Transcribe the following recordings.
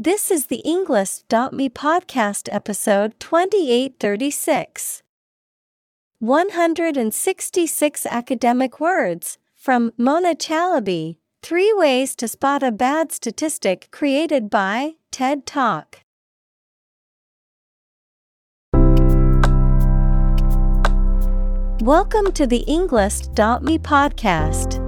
This is the Englist.me podcast episode 2836. 166 academic words from Mona Chalabi. Three ways to spot a bad statistic created by TED Talk. Welcome to the Englist.me podcast.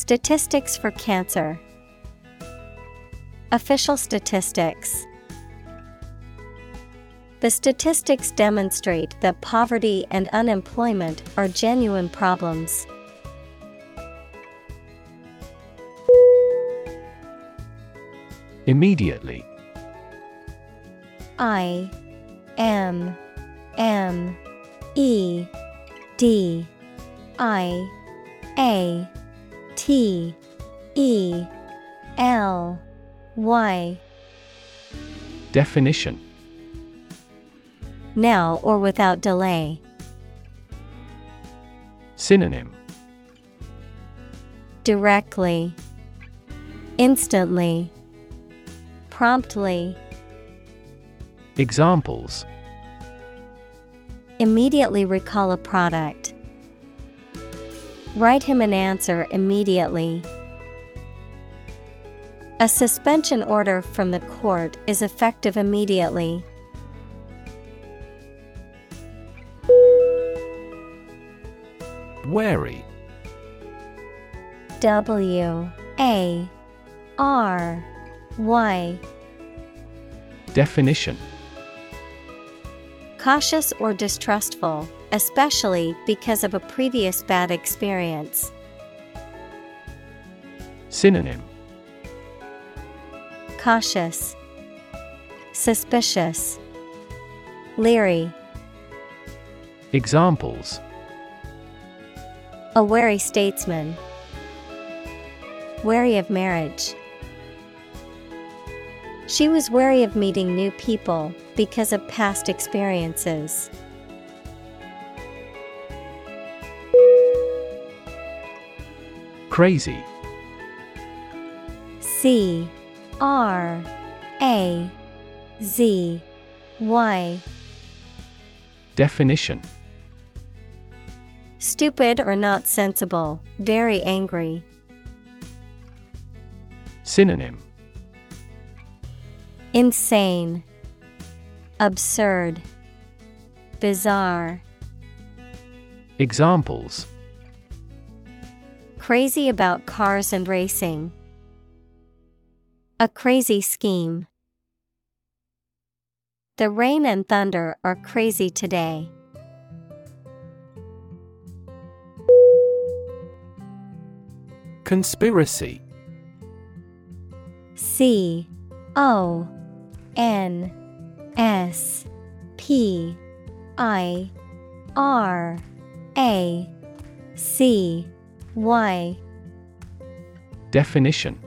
Statistics for cancer. Official statistics. The statistics demonstrate that poverty and unemployment are genuine problems. Immediately I M M E D I A T E L Y Definition Now or without delay. Synonym Directly. Instantly. Promptly. Examples Immediately recall a product. Write him an answer immediately. A suspension order from the court is effective immediately. Wary. W. A. R. Y. Definition. Cautious or distrustful, especially because of a previous bad experience. Synonym Cautious, Suspicious, Leery. Examples A wary statesman. Wary of marriage. She was wary of meeting new people because of past experiences. Crazy. C R A Z Y. Definition. Stupid or not sensible, very angry. Synonym. Insane, Absurd, Bizarre. Examples Crazy about cars and racing. A crazy scheme. The rain and thunder are crazy today. Conspiracy C O N S P I R A C Y Definition.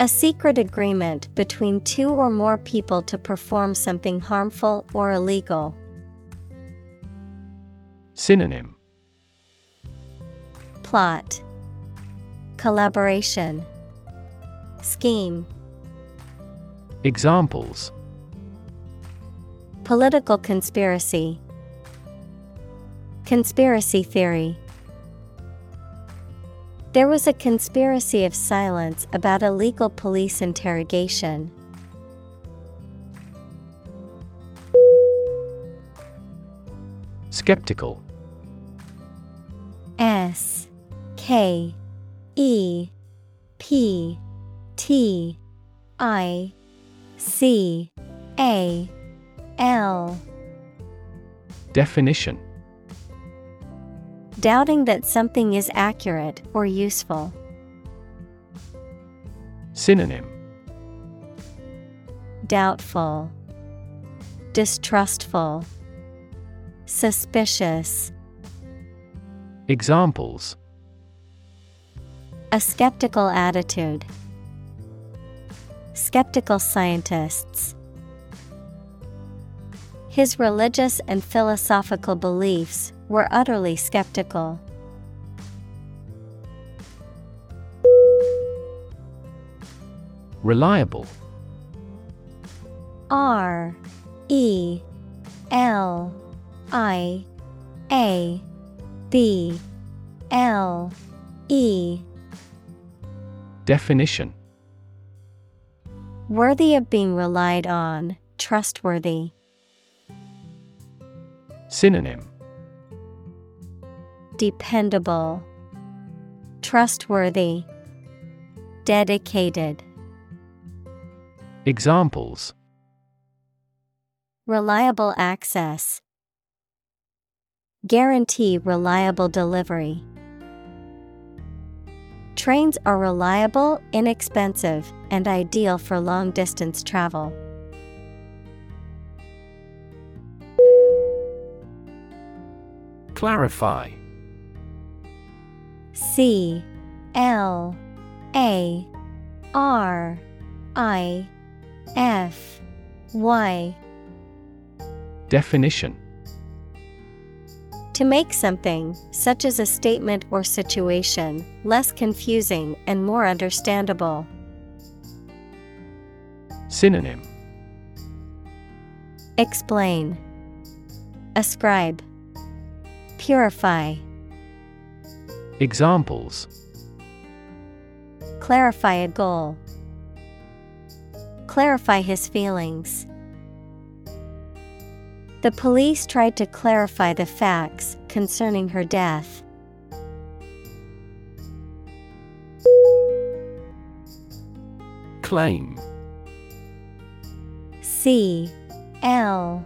A secret agreement between two or more people to perform something harmful or illegal. Synonym. Plot. Collaboration. Scheme. Examples. Political conspiracy. Conspiracy theory There was a conspiracy of silence about illegal police interrogation. Skeptical. S K E P T I C A L. Definition Doubting that something is accurate or useful. Synonym Doubtful, Distrustful, Suspicious. Examples A skeptical attitude. Skeptical scientists. His religious and philosophical beliefs were utterly skeptical. Reliable. R E L I A B L E. Definition. Worthy of being relied on, trustworthy. Synonym Dependable, Trustworthy, Dedicated. Examples Reliable access. Guarantee reliable delivery. Trains are reliable, inexpensive, and ideal for long distance travel. Clarify C L A R I F Y. Definition. To make something, such as a statement or situation, less confusing and more understandable. Synonym. Explain, Ascribe, Purify. Examples Clarify a goal. Clarify his feelings. The police tried to clarify the facts concerning her death. Claim C L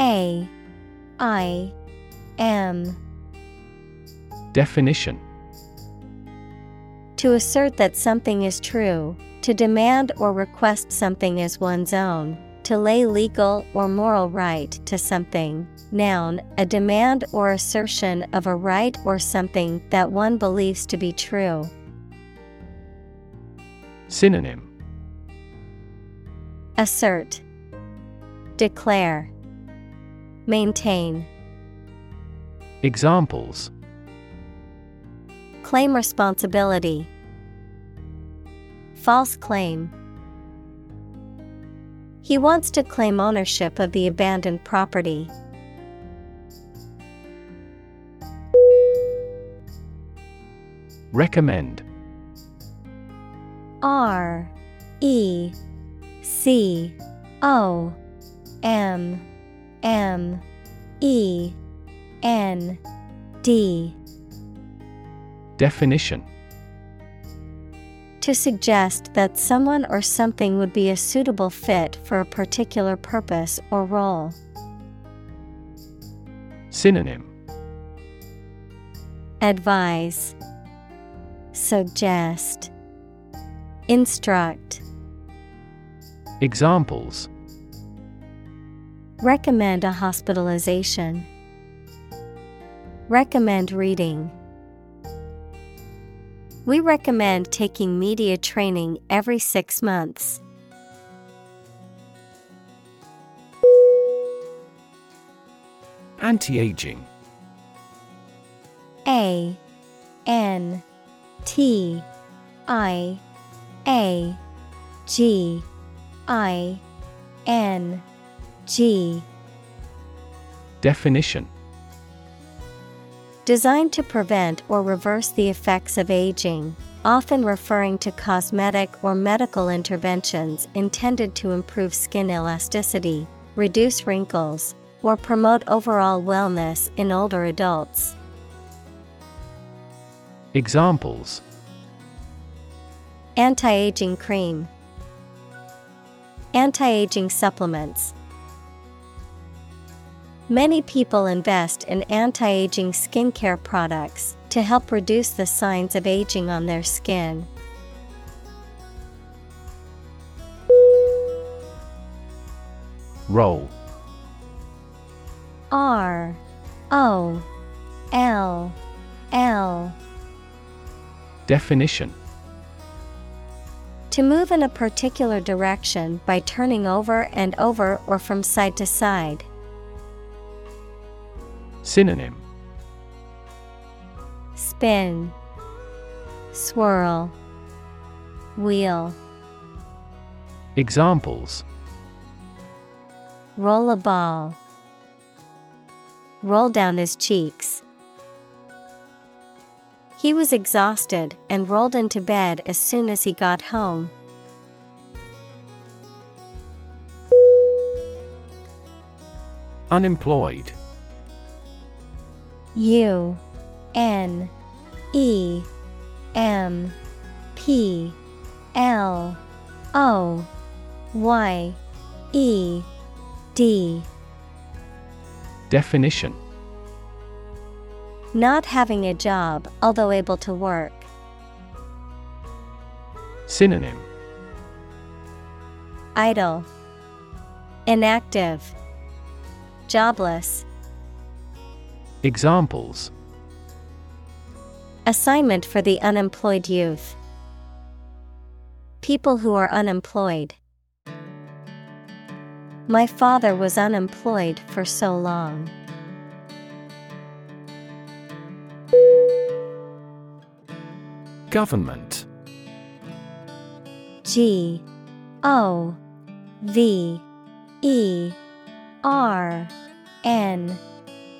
A I M Definition To assert that something is true, to demand or request something as one's own, to lay legal or moral right to something. Noun, a demand or assertion of a right or something that one believes to be true. Synonym Assert, Declare, Maintain. Examples Claim responsibility. False claim. He wants to claim ownership of the abandoned property. Recommend R E C O M M E N D Definition To suggest that someone or something would be a suitable fit for a particular purpose or role. Synonym Advise, Suggest, Instruct. Examples Recommend a hospitalization. Recommend reading. We recommend taking media training every six months. Anti aging. A N T I A G I N G Definition Designed to prevent or reverse the effects of aging, often referring to cosmetic or medical interventions intended to improve skin elasticity, reduce wrinkles, or promote overall wellness in older adults. Examples Anti aging cream, Anti aging supplements. Many people invest in anti aging skincare products to help reduce the signs of aging on their skin. Roll. R. O. L. L. Definition. To move in a particular direction by turning over and over or from side to side. Synonym. Spin, Swirl, Wheel, Examples. Roll a ball, Roll down his cheeks. He was exhausted and rolled into bed as soon as he got home. Unemployed U N E M P L O Y E D. Definition. Not having a job, although able to work. Synonym. Idle, Inactive, Jobless. Examples Assignment for the unemployed youth. People who are unemployed. My father was unemployed for so long. Government G O V E R N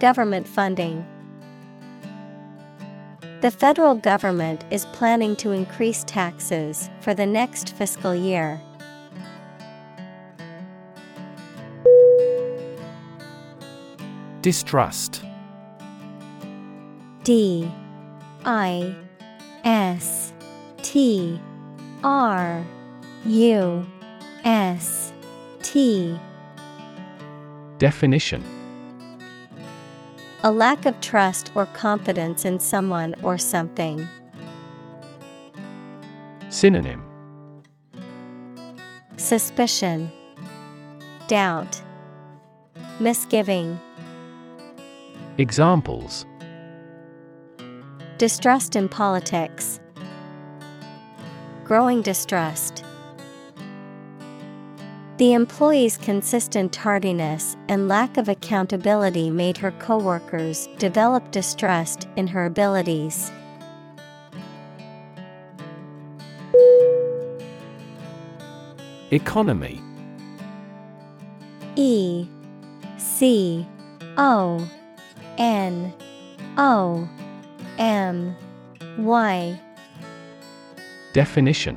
Government funding. The federal government is planning to increase taxes for the next fiscal year. Distrust. D. I. S. T. R. U. S. T. Definition A lack of trust or confidence in someone or something. Synonym. Suspicion, Doubt, Misgiving, Examples. Distrust in politics, Growing distrust. The employee's consistent tardiness and lack of accountability made her coworkers develop distrust in her abilities. Economy. E C O N O M Y. Definition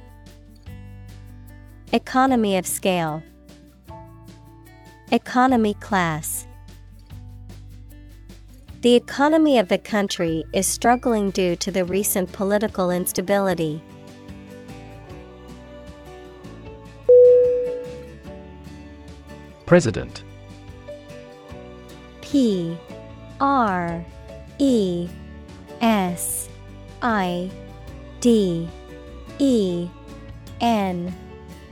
Economy of scale, Economy class. The economy of the country is struggling due to the recent political instability. President P R E S I D E N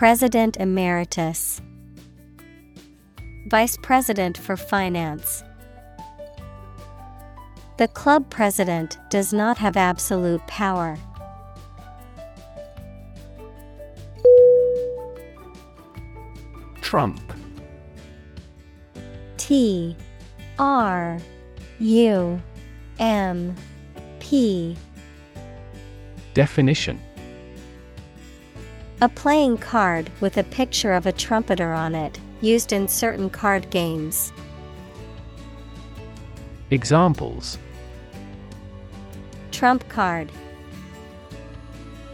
President Emeritus. Vice President for Finance. The club president does not have absolute power. Trump. T R U M P. Definition A playing card with a picture of a trumpeter on it, used in certain card games. Examples Trump card.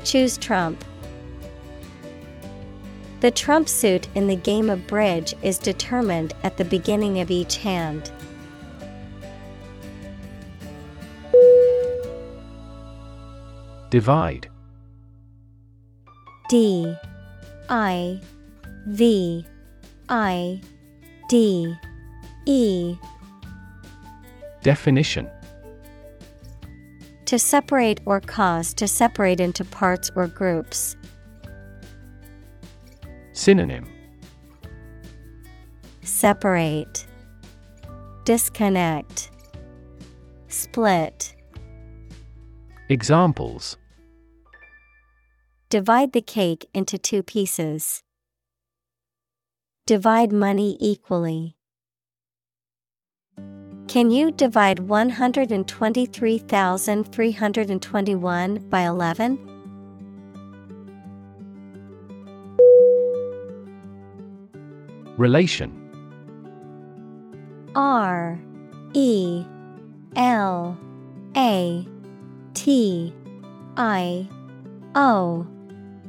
Choose Trump. The trump suit in the game of bridge is determined at the beginning of each hand. Divide D I V I D E. Definition. To separate or cause to separate into parts or groups. Synonym. Separate, Disconnect, Split. Examples Divide the cake into two pieces. Divide money equally. Can you divide 123,321 by 11? Relation R E L A T I O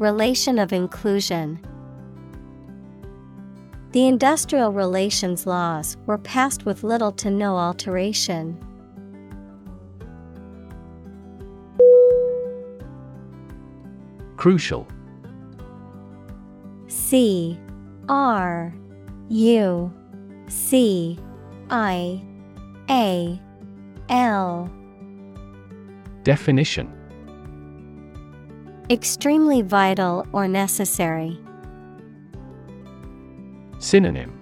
Relation of inclusion. The industrial relations laws were passed with little to no alteration. Crucial C R U C I A L Definition Extremely vital or necessary. Synonym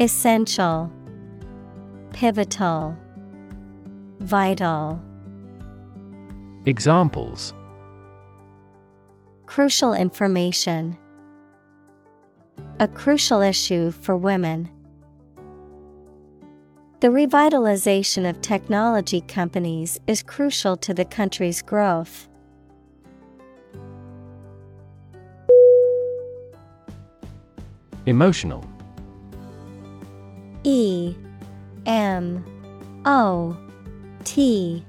Essential, Pivotal, Vital. Examples Crucial information. A crucial issue for women. The revitalization of technology companies is crucial to the country's growth. Emotional. E M O T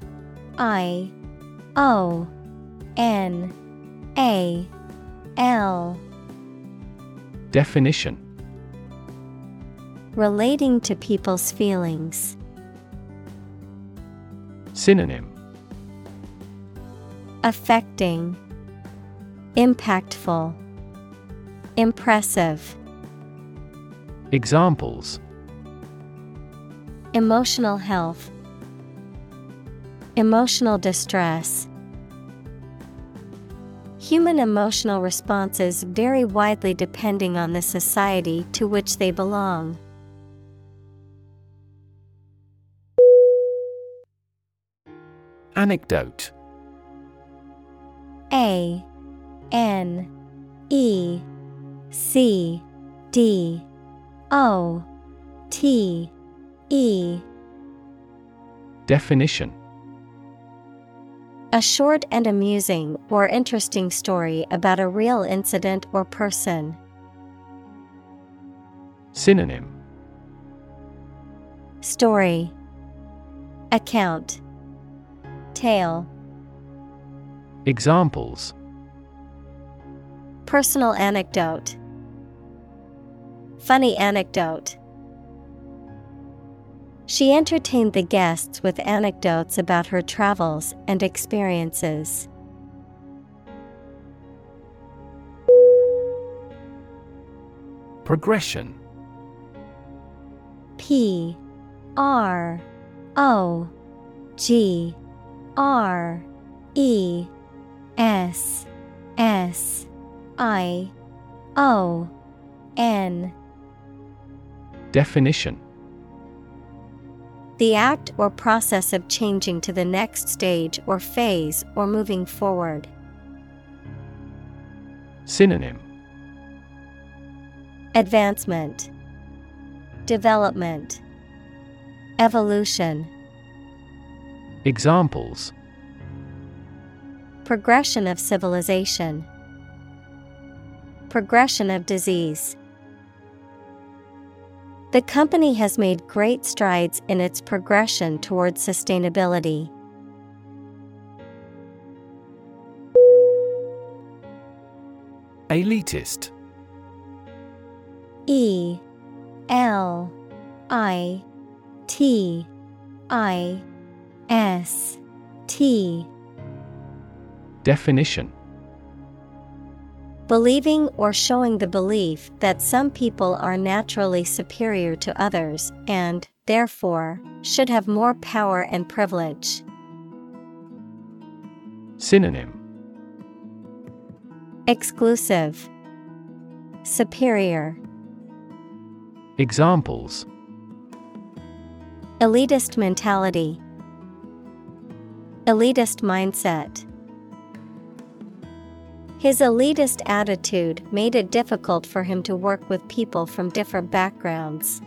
I O N A L. Definition. Relating to people's feelings. Synonym. Affecting, Impactful, Impressive. Examples Emotional health, Emotional distress. Human emotional responses vary widely depending on the society to which they belong. Anecdote A N E C D O T E. Definition. A short and amusing or interesting story about a real incident or person. Synonym. Story. Account. Tale. Examples. Personal anecdote Funny anecdote. She entertained the guests with anecdotes about her travels and experiences. Progression. P R O G R E S S I O N Definition. The act or process of changing to the next stage or phase or moving forward. Synonym. Advancement. Development. Evolution. Examples. Progression of civilization. Progression of disease The company has made great strides in its progression towards sustainability. Elitist. E L I T I S T. Definition Believing or showing the belief that some people are naturally superior to others and, therefore, should have more power and privilege. Synonym. Exclusive. Superior. Examples. Elitist mentality. Elitist mindset His elitist attitude made it difficult for him to work with people from different backgrounds.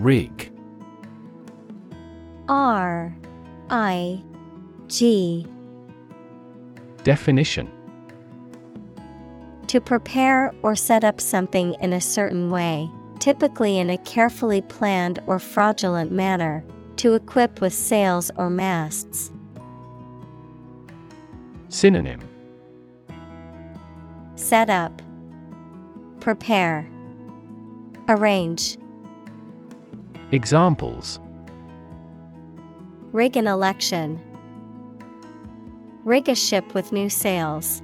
Rig R I G. Definition. To prepare or set up something in a certain way, typically in a carefully planned or fraudulent manner, to equip with sails or masts. Synonym Set up, Prepare, Arrange. Examples Rig an election. Rig a ship with new sails.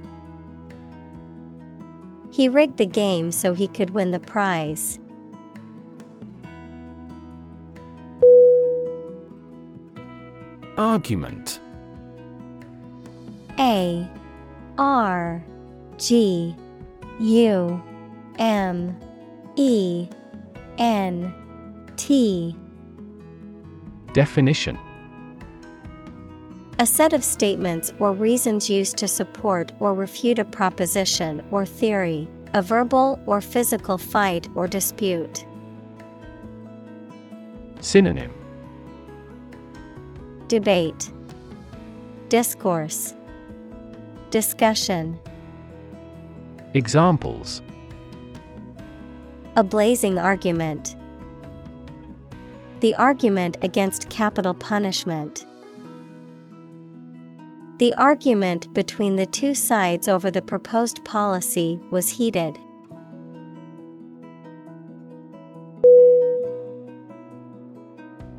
He rigged the game so he could win the prize. Argument. A R G U M E N T. Definition. A set of statements or reasons used to support or refute a proposition or theory, a verbal or physical fight or dispute. Synonym Debate, Discourse, Discussion. Examples A blazing argument. The argument against capital punishment. The argument between the two sides over the proposed policy was heated.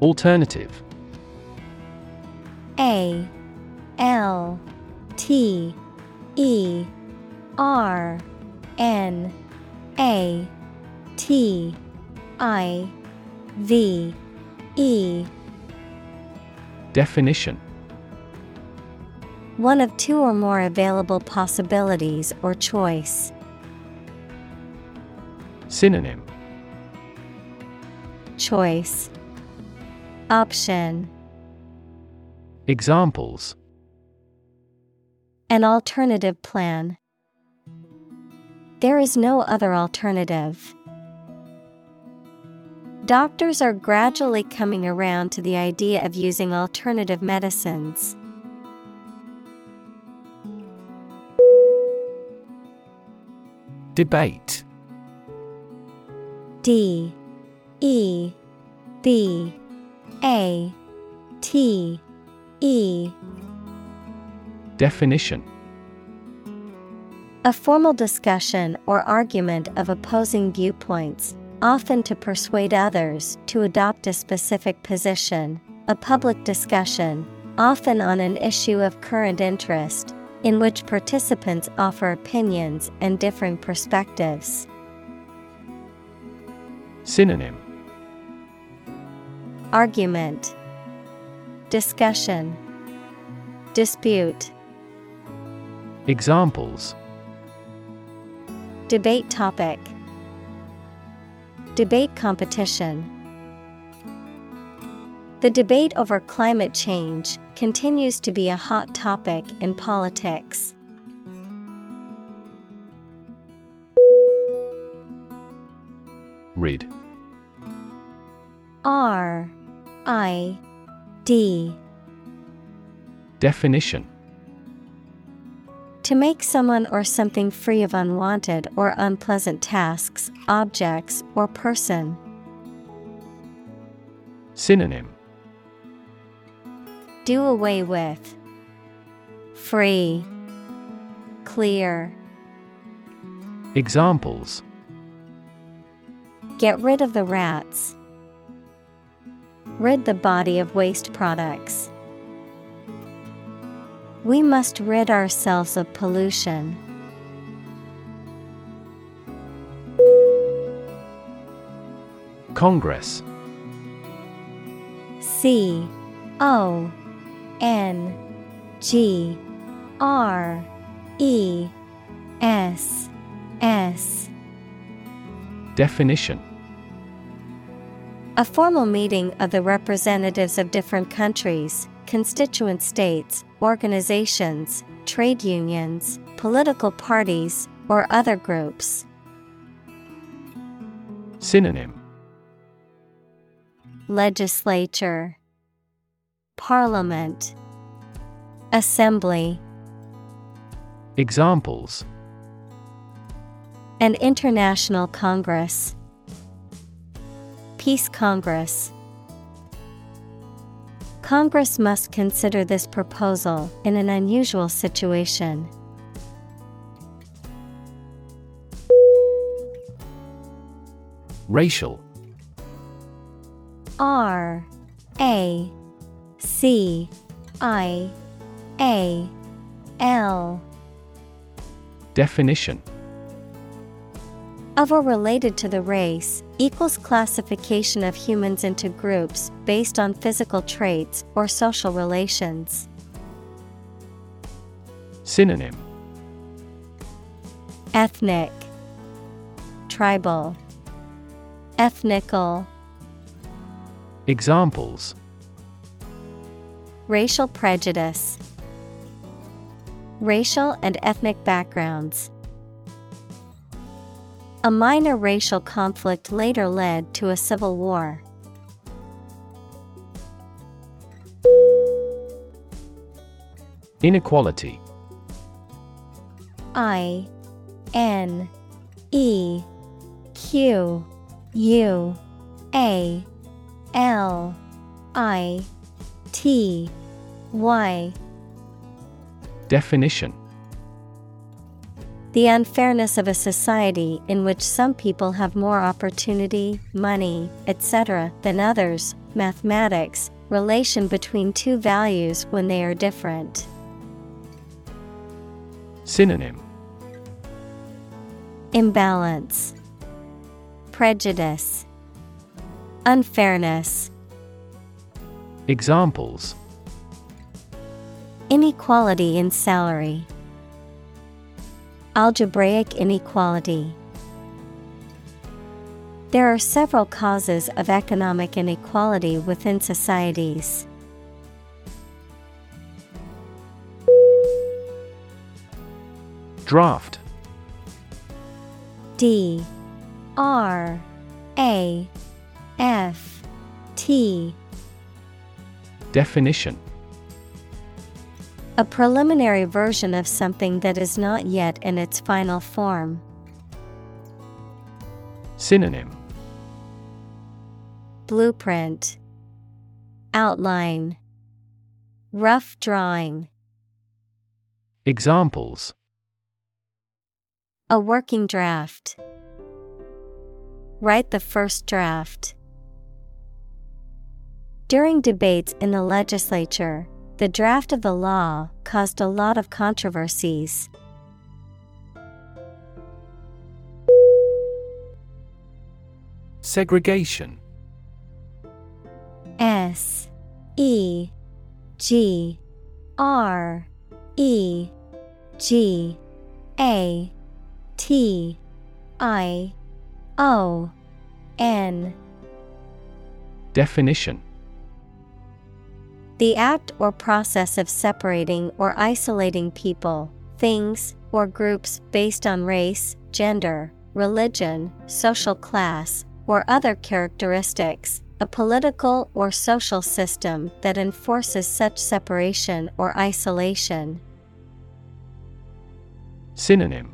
Alternative A L T E R N A T I V E. Definition. One of two or more available possibilities or choice. Synonym. Choice. Option Examples. An alternative plan. There is no other alternative. Doctors are gradually coming around to the idea of using alternative medicines. Debate. D. E. B. A. T E. Definition. A formal discussion or argument of opposing viewpoints, often to persuade others to adopt a specific position, a public discussion, often on an issue of current interest, in which participants offer opinions and differing perspectives. Synonym. Argument Discussion. Dispute. Examples. Debate topic. Debate competition. The debate over climate change continues to be a hot topic in politics. Read. R I D Definition To make someone or something free of unwanted or unpleasant tasks, objects, or person. Synonym Do away with. Free. Clear. Examples Get rid of the rats. Rid the body of waste products. We must rid ourselves of pollution. Congress C O N G R E S S Definition A formal meeting of the representatives of different countries, constituent states, organizations, trade unions, political parties, or other groups. Synonym Legislature, Parliament, Assembly. Examples An international congress. Peace Congress. Congress must consider this proposal in an unusual situation. Racial R A C I A L Definition of or related to the race equals classification of humans into groups based on physical traits or social relations. Synonym. Ethnic, Tribal, Ethnical, Examples. Racial prejudice, Racial and ethnic backgrounds. A minor racial conflict later led to a civil war. Inequality. I N E Q U A L I T Y. Definition The unfairness of a society in which some people have more opportunity, money, etc., than others, mathematics, relation between two values when they are different. Synonym Imbalance, Prejudice, Unfairness. Examples Inequality in salary, Algebraic inequality. There are several causes of economic inequality within societies. Draft. D. R. A. F. T. Definition A preliminary version of something that is not yet in its final form. Synonym Blueprint Outline Rough drawing Examples A working draft. Write the first draft. During debates in the legislature, the draft of the law caused a lot of controversies. Segregation. S E G R E G A T I O N. Definition The act or process of separating or isolating people, things, or groups based on race, gender, religion, social class, or other characteristics, a political or social system that enforces such separation or isolation. Synonym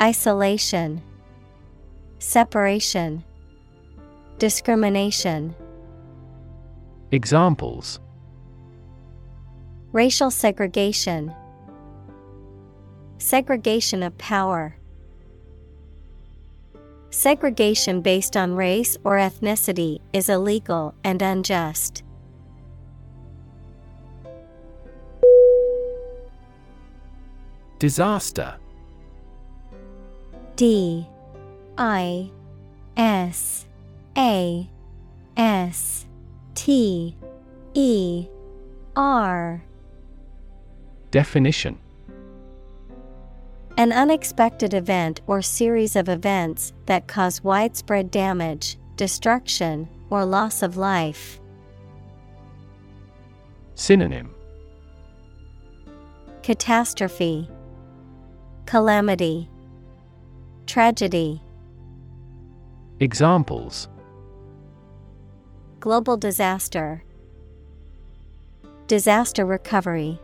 Isolation, Separation, Discrimination. Examples Racial segregation, Segregation of power. Segregation based on race or ethnicity is illegal and unjust. Disaster D I S A S T E R. Definition. An unexpected event or series of events that cause widespread damage, destruction, or loss of life. Synonym. Catastrophe, Calamity, Tragedy. Examples Global disaster. Disaster recovery.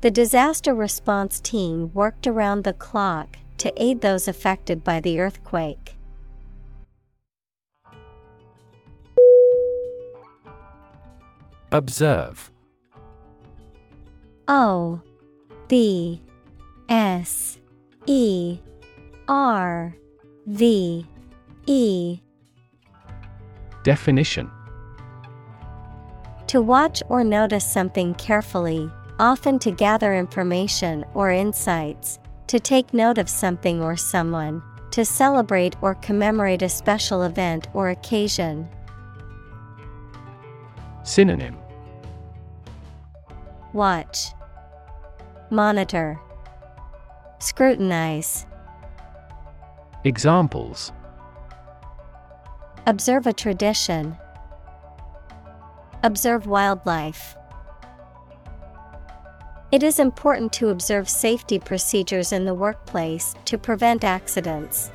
The disaster response team worked around the clock to aid those affected by the earthquake. Observe O B S E R V E Definition. To watch or notice something carefully, often to gather information or insights, to take note of something or someone, to celebrate or commemorate a special event or occasion. Synonym. Watch, Monitor, Scrutinize. Examples Observe a tradition. Observe wildlife. It is important to observe safety procedures in the workplace to prevent accidents.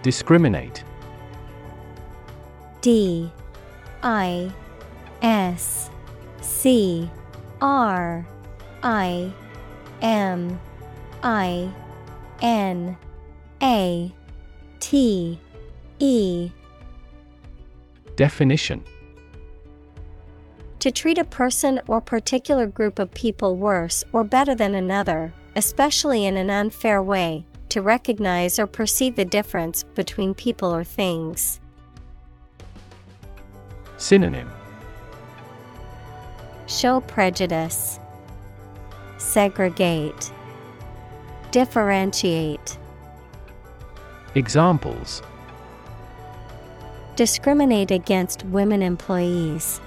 Discriminate. D. I. S. C. R. I. M. I N A T E. Definition. To treat a person or particular group of people worse or better than another, especially in an unfair way, to recognize or perceive the difference between people or things. Synonym. Show prejudice, segregate, differentiate. Examples Discriminate against women employees.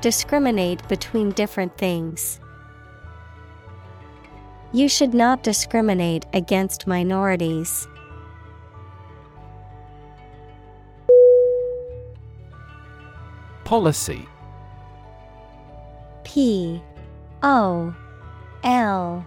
Discriminate between different things. You should not discriminate against minorities. Policy P O L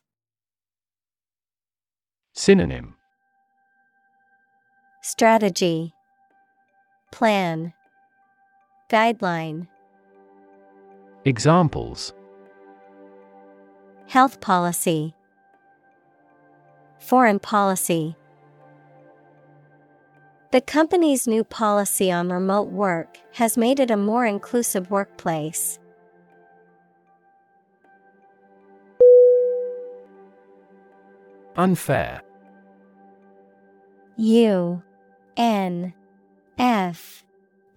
Synonym. Strategy. Plan. Guideline. Examples. Health policy. Foreign policy. The company's new policy on remote work has made it a more inclusive workplace. Unfair. U N F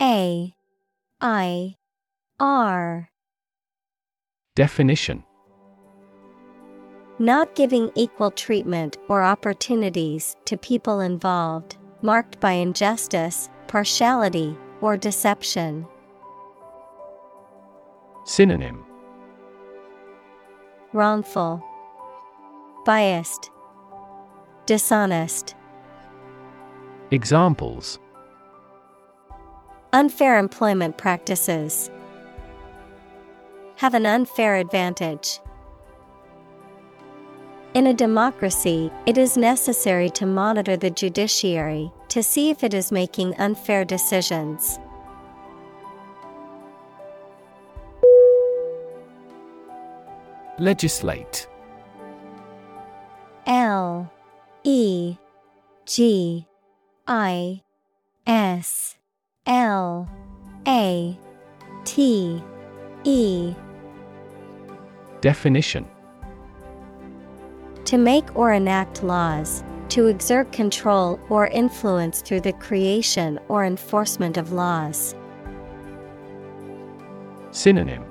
A I R. Definition. Not giving equal treatment or opportunities to people involved, marked by injustice, partiality, or deception. Synonym. Wrongful, Biased, Dishonest. Examples Unfair employment practices. Have an unfair advantage. In a democracy, it is necessary to monitor the judiciary to see if it is making unfair decisions. Legislate L E G I S L A T E. Definition. To make or enact laws, to exert control or influence through the creation or enforcement of laws. Synonym.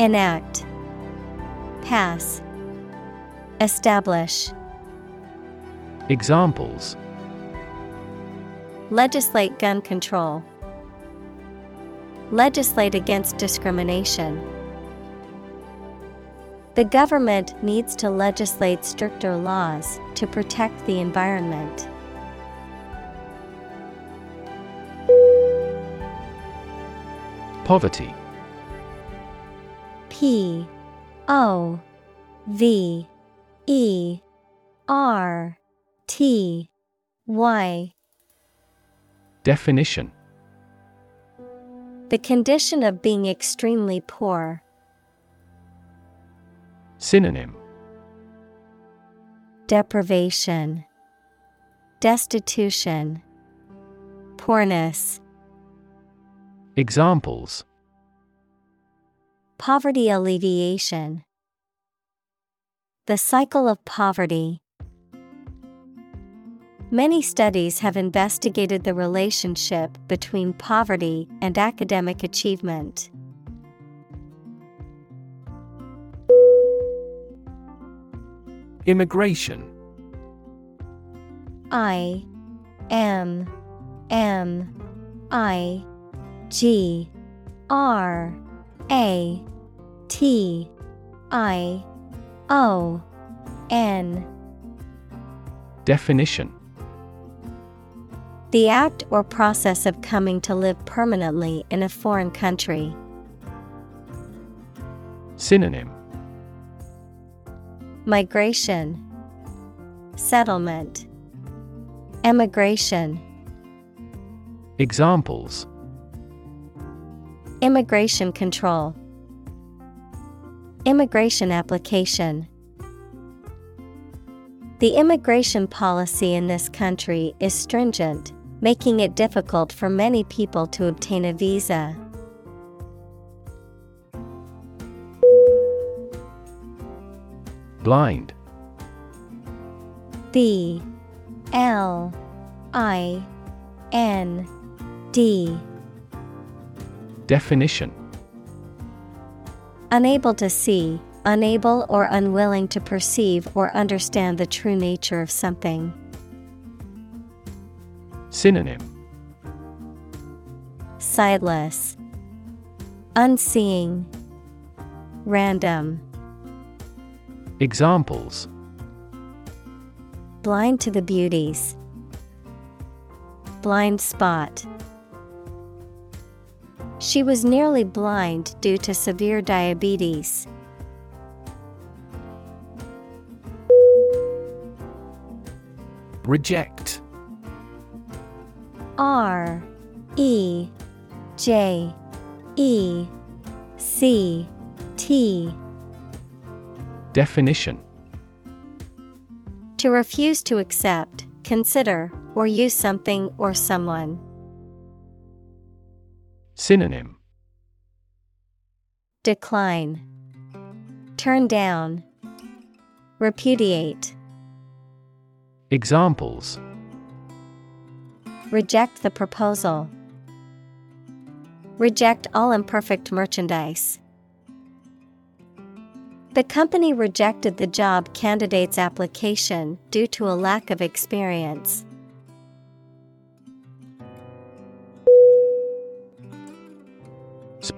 Enact, Pass, Establish. Examples Legislate gun control. Legislate against discrimination. The government needs to legislate stricter laws to protect the environment. Poverty P O V E R T Y Definition The condition of being extremely poor. Synonym Deprivation, Destitution, Poorness. Examples Poverty alleviation. The cycle of poverty. Many studies have investigated the relationship between poverty and academic achievement. Immigration I M M I G R A T I O N. Definition The act or process of coming to live permanently in a foreign country. Synonym Migration, Settlement, Emigration. Examples Immigration control, Immigration application. The immigration policy in this country is stringent, making it difficult for many people to obtain a visa. Blind B L I N D Definition Unable to see, unable or unwilling to perceive or understand the true nature of something. Synonym Sightless, Unseeing, Random. Examples Blind to the beauties. Blind spot. She was nearly blind due to severe diabetes. Reject R E J E C T Definition To refuse to accept, consider, or use something or someone. Synonym Decline. Turn down. Repudiate. Examples Reject the proposal. Reject all imperfect merchandise. The company rejected the job candidate's application due to a lack of experience.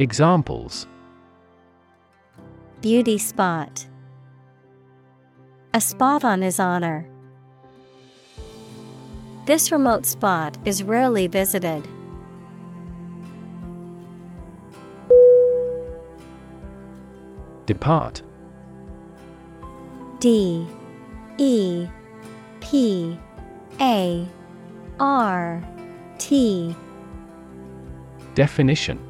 Examples. Beauty spot. A spot on his honor. This remote spot is rarely visited. Depart. D. E. P. A. R. T. Definition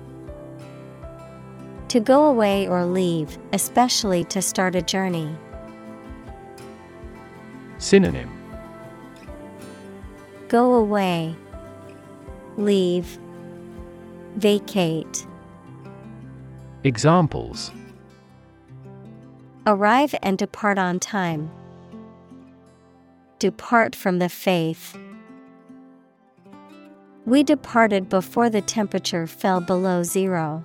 To go away or leave, especially to start a journey. Synonym Go away. Leave. Vacate. Examples Arrive and depart on time. Depart from the faith. We departed before the temperature fell below zero.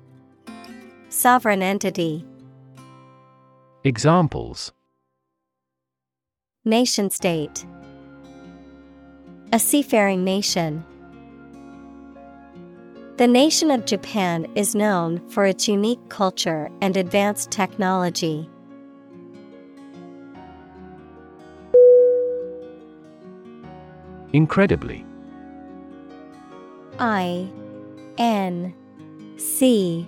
Sovereign entity Examples Nation state A seafaring nation. The nation of Japan is known for its unique culture and advanced technology. Incredibly I N C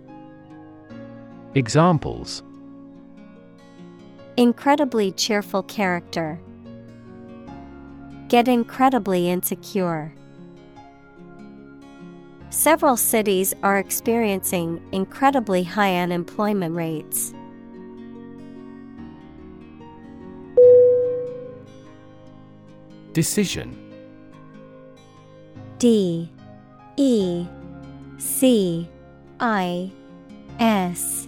Examples. Incredibly cheerful character. Get incredibly insecure. Several cities are experiencing incredibly high unemployment rates. Decision. D. E. C. I. S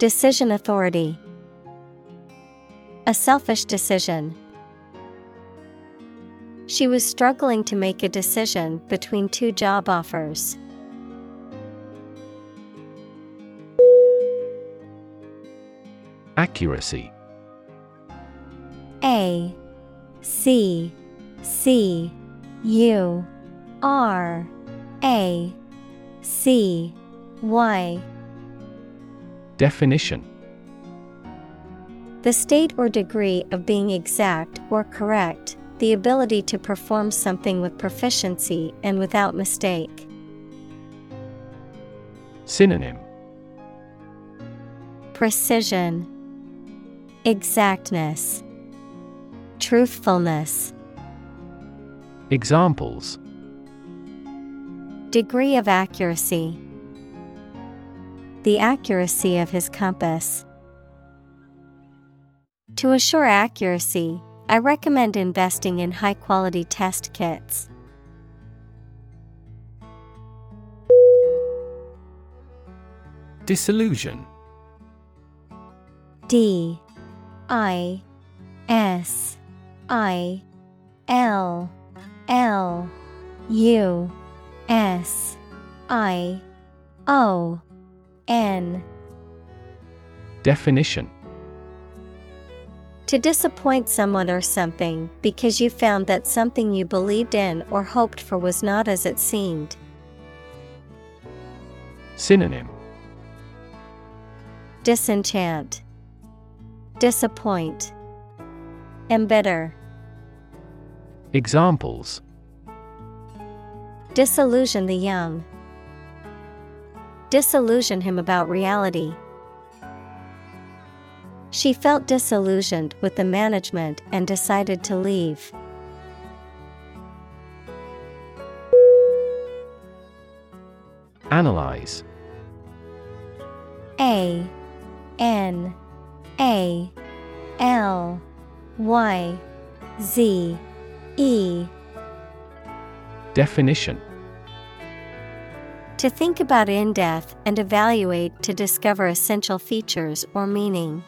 Decision authority A selfish decision. She was struggling to make a decision between two job offers. Accuracy A C C U R A C Y Definition The state or degree of being exact or correct, the ability to perform something with proficiency and without mistake. Synonym Precision, Exactness, Truthfulness. Examples Degree of accuracy. The accuracy of his compass. To assure accuracy, I recommend investing in high quality test kits. Disillusion D I S I L L U S I O N. Definition. To disappoint someone or something because you found that something you believed in or hoped for was not as it seemed. Synonym. Disenchant, Disappoint, Embitter, Examples. Disillusion the young. Disillusion him about reality. She felt disillusioned with the management and decided to leave. Analyze A N A L Y Z E Definition To think about in depth and evaluate to discover essential features or meaning.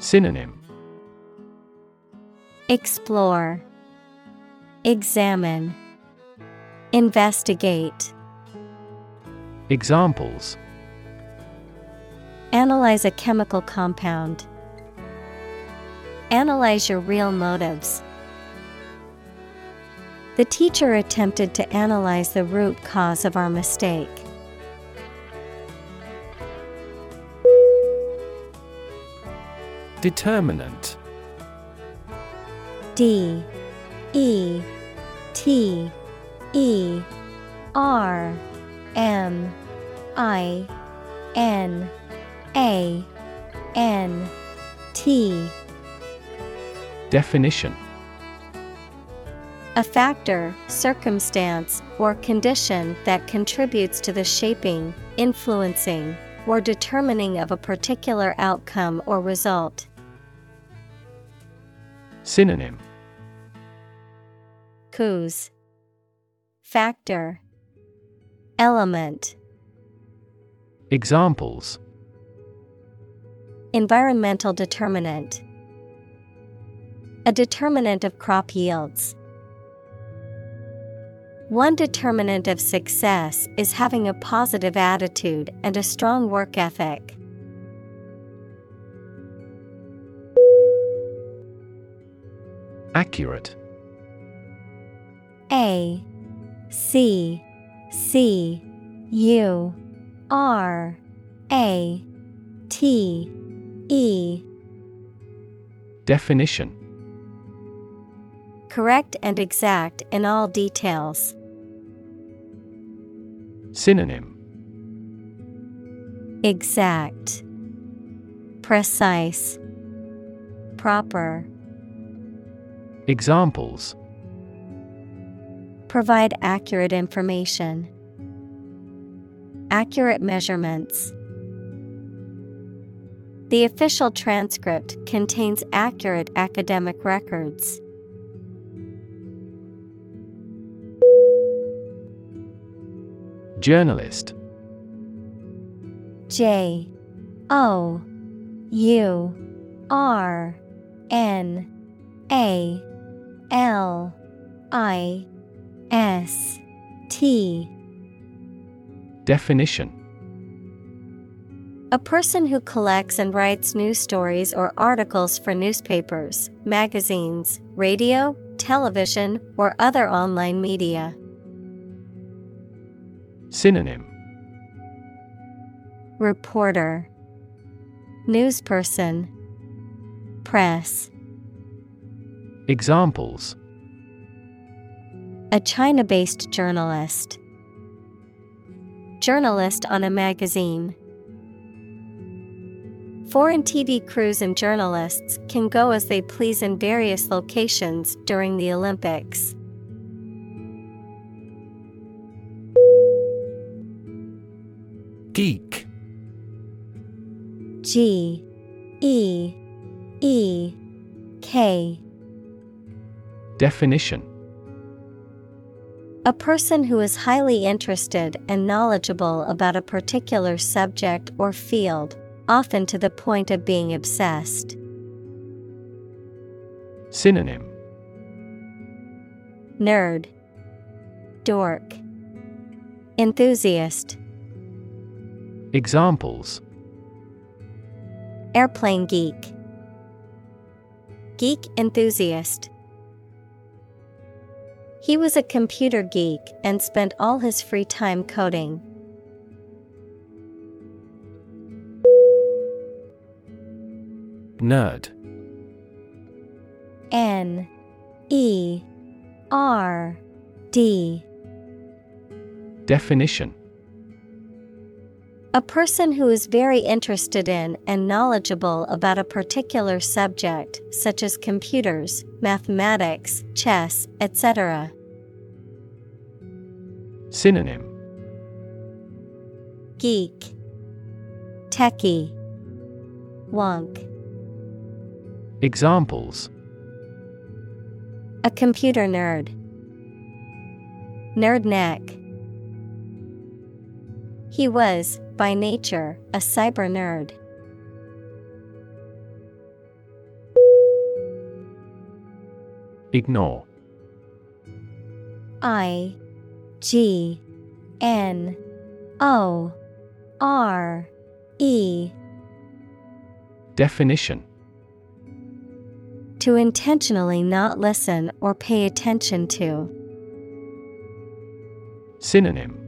Synonym Explore, Examine, Investigate. Examples Analyze a chemical compound. Analyze your real motives. The teacher attempted to analyze the root cause of our mistake. Determinant. D E T E R M I N A N T. Definition A factor, circumstance, or condition that contributes to the shaping, influencing, or determining of a particular outcome or result. Synonym. Cause. Factor. Element. Examples. Environmental determinant. A determinant of crop yields. One determinant of success is having a positive attitude and a strong work ethic. Accurate A C C U R A T E Definition Correct and exact in all details. Synonym Exact, Precise, Proper. Examples Provide accurate information. Accurate measurements. The official transcript contains accurate academic records. Journalist. J O U R N A L I S T. Definition. A person who collects and writes news stories or articles for newspapers, magazines, radio, television, or other online media. Synonym Reporter Newsperson Press Examples A China based journalist. Journalist on a magazine. Foreign TV crews and journalists can go as they please in various locations during the Olympics. Geek. G E E K. Definition. A person who is highly interested and knowledgeable about a particular subject or field, often to the point of being obsessed. Synonym. Nerd. Dork. Enthusiast Examples. Airplane geek. Geek enthusiast. He was a computer geek and spent all his free time coding. Nerd. N E R D. Definition A person who is very interested in and knowledgeable about a particular subject, such as computers, mathematics, chess, etc. Synonym Geek, Techie, Wonk. Examples A computer nerd. Nerd neck. He was, by nature, a cyber nerd. Ignore I G N O R E Definition To intentionally not listen or pay attention to. Synonym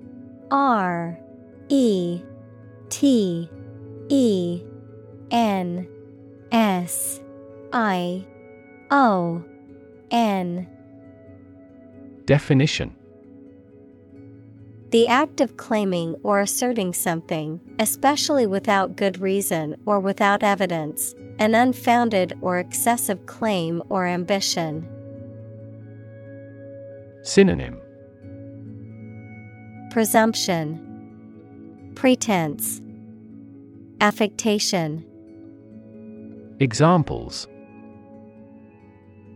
R E T E N S I O N. Definition. The act of claiming or asserting something, especially without good reason or without evidence, an unfounded or excessive claim or ambition. Synonym Presumption, Pretense, Affectation. Examples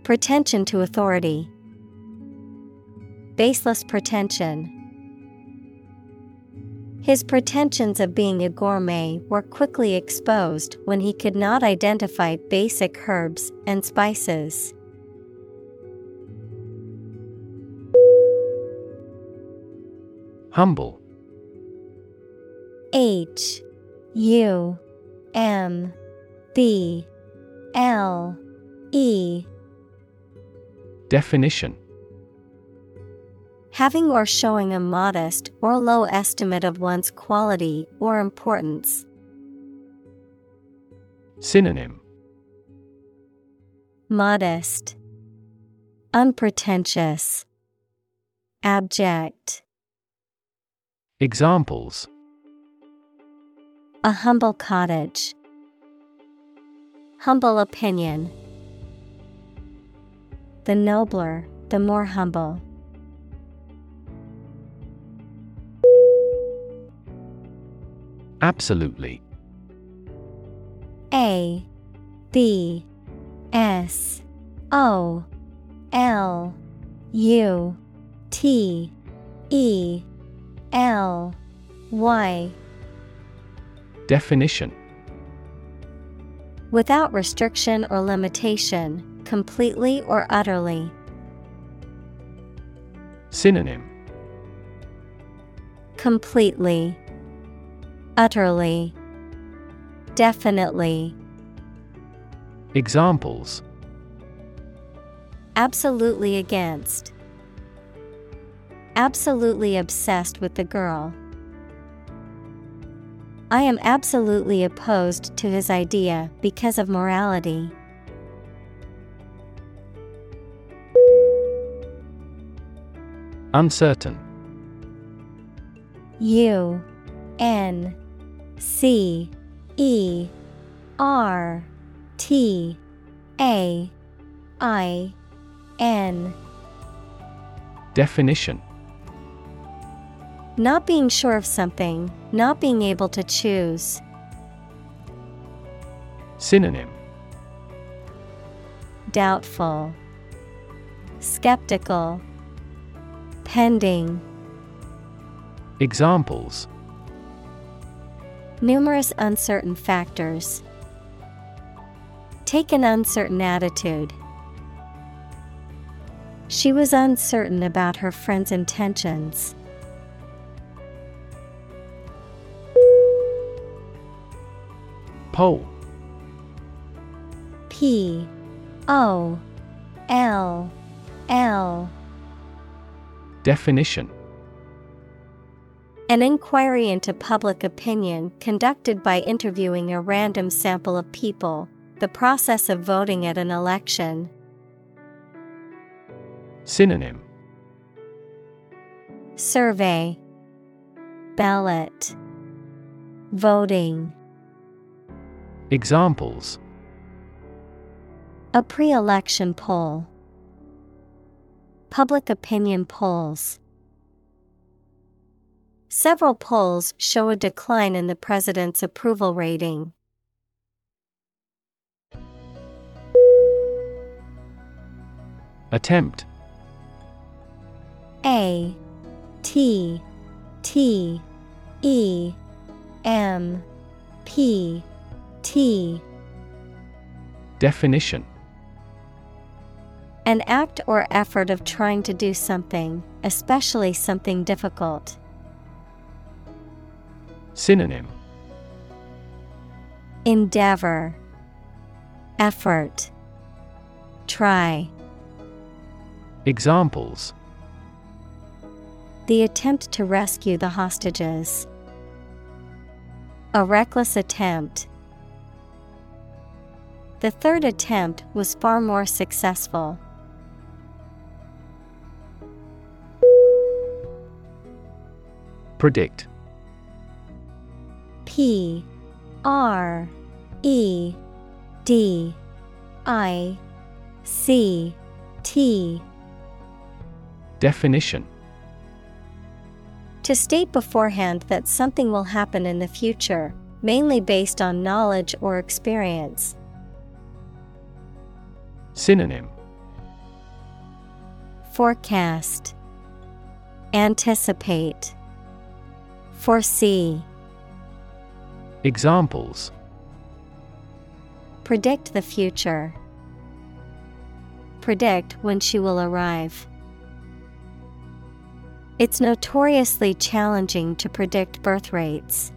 Pretension to authority, Baseless pretension. His pretensions of being a gourmet were quickly exposed when he could not identify basic herbs and spices. Humble. H U M B L E. Definition. Having or showing a modest or low estimate of one's quality or importance. Synonym. Modest, Unpretentious, Abject. Examples A humble cottage. Humble opinion. The nobler, the more humble. Absolutely A B S O L U T E L Y Definition Without restriction or limitation, completely or utterly. Synonym Completely, Utterly, Definitely. Examples Absolutely against. Absolutely obsessed with the girl. I am absolutely opposed to his idea because of morality. Uncertain U N C E R T A I N Definition Not being sure of something, not being able to choose. Synonym Doubtful, Skeptical, Pending. Examples Numerous uncertain factors. Take an uncertain attitude. She was uncertain about her friend's intentions. Poll. P O L L. Definition. An inquiry into public opinion conducted by interviewing a random sample of people, the process of voting at an election. Synonym. Survey. Ballot. Voting Examples. A pre election poll. Public opinion polls. Several polls show a decline in the president's approval rating. Attempt. A T T E M P T. Definition. An act or effort of trying to do something, especially something difficult. Synonym. Endeavor. Effort. Try. Examples. The attempt to rescue the hostages. A reckless attempt. The third attempt was far more successful. Predict P R E D I C T Definition To state beforehand that something will happen in the future, mainly based on knowledge or experience. Synonym Forecast Anticipate Foresee Examples Predict the future. Predict when she will arrive. It's notoriously challenging to predict birth rates.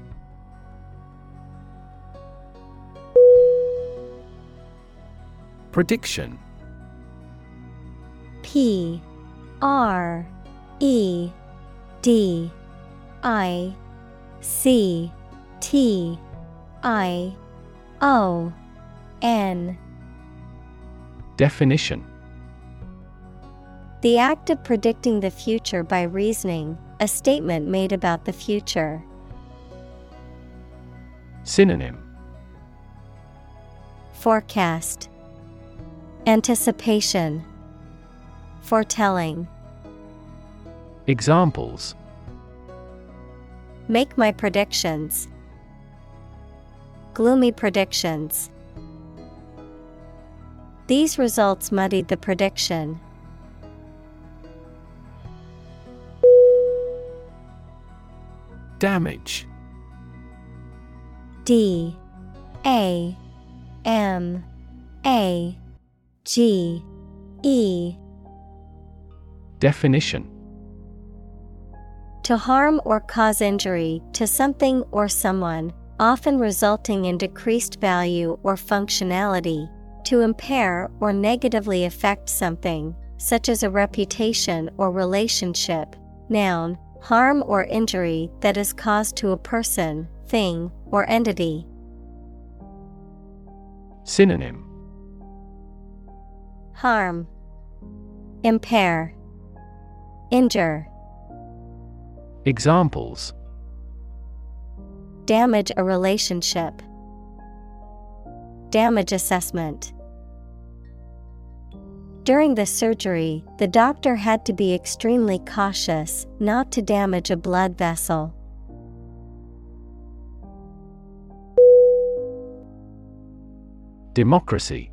Prediction. P R E D I C T I O N. Definition. The act of predicting the future by reasoning, a statement made about the future. Synonym. Forecast Anticipation Foretelling Examples Make my predictions. Gloomy predictions. These results muddied the prediction. Damage D A M A G E Definition To harm or cause injury to something or someone, often resulting in decreased value or functionality, to impair or negatively affect something, such as a reputation or relationship. Noun, harm or injury that is caused to a person, thing, or entity. Synonym Harm, Impair, Injure, Examples Damage a relationship, Damage assessment. During the surgery, the doctor had to be extremely cautious not to damage a blood vessel. Democracy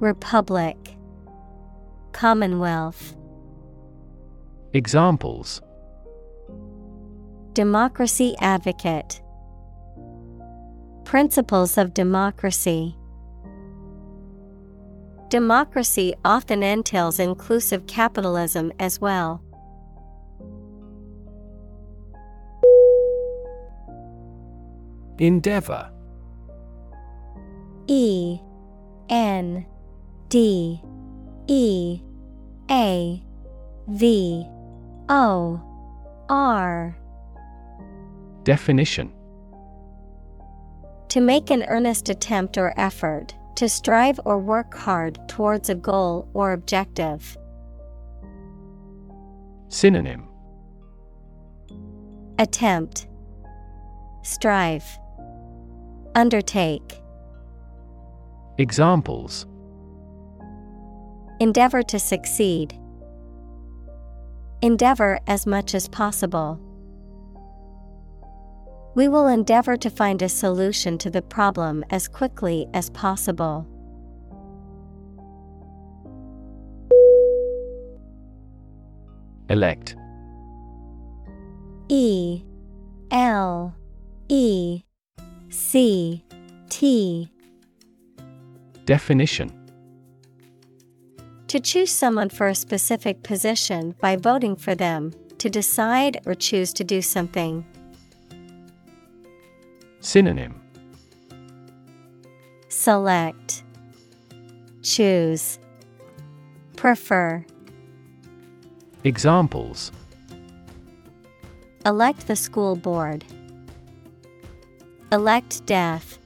Republic, Commonwealth. Examples Democracy advocate, Principles of democracy. Democracy often entails inclusive capitalism as well. Endeavor E N D E A V O R. Definition. To make an earnest attempt or effort, to strive or work hard towards a goal or objective. Synonym. Attempt, Strive, Undertake. Examples Endeavor to succeed. Endeavor as much as possible. We will endeavor to find a solution to the problem as quickly as possible. Elect E L E C T Definition to choose someone for a specific position by voting for them, to decide or choose to do something. Synonym Select Choose Prefer Examples Elect the school board. Elect death.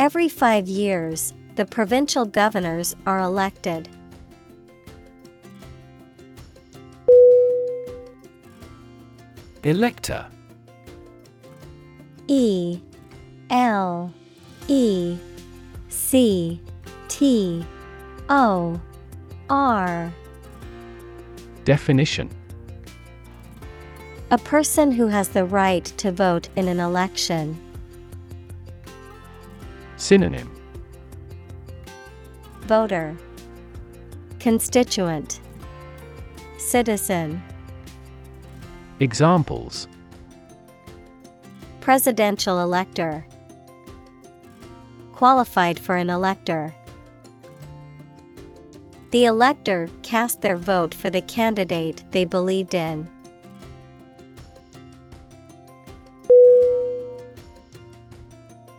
Every five years, the provincial governors are elected. Elector E L E C T O R Definition A person who has the right to vote in an election. Synonym Voter. Constituent. Citizen. Examples. Presidential elector. Qualified for an elector. The elector cast their vote for the candidate they believed in.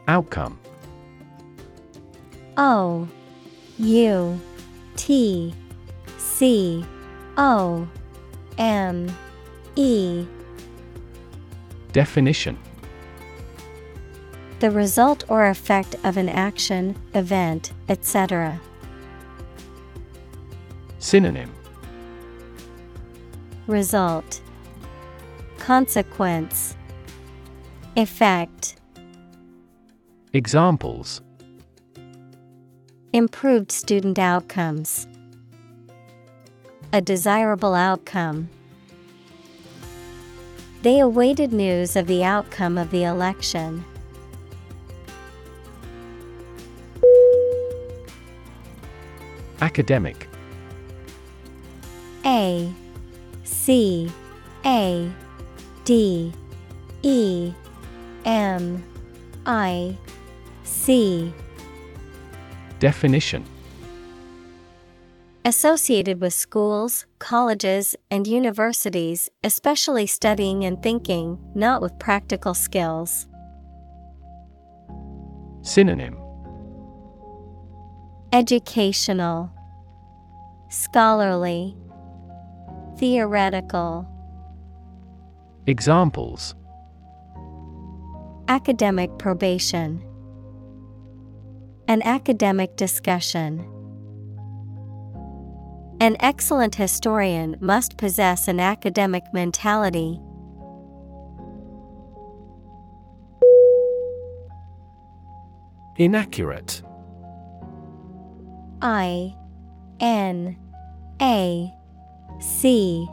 Outcome. O U T C O M E. Definition. The result or effect of an action, event, etc. Synonym. Result. Consequence. Effect. Examples Improved student outcomes. A desirable outcome. They awaited news of the outcome of the election. Academic A C A D E M I C Definition. Associated with schools, colleges, and universities, especially studying and thinking, not with practical skills. Synonym. Educational, Scholarly, Theoretical, Examples. Academic probation, An academic discussion. An excellent historian must possess an academic mentality. Inaccurate I N A C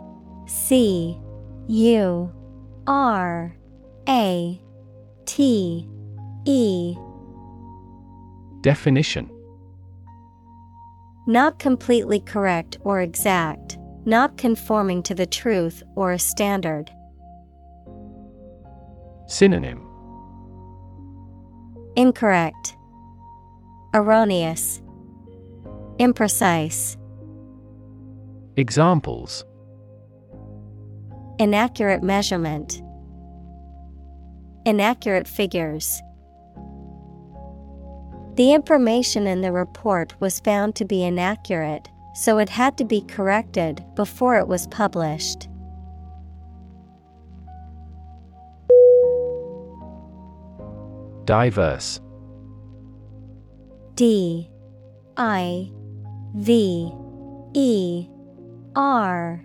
C U R A T E Definition. Not completely correct or exact, not conforming to the truth or a standard. Synonym. Incorrect, Erroneous, Imprecise, Examples. Inaccurate measurement, Inaccurate figures. The information in the report was found to be inaccurate, so it had to be corrected before it was published. Diverse. D. I. V. E. R.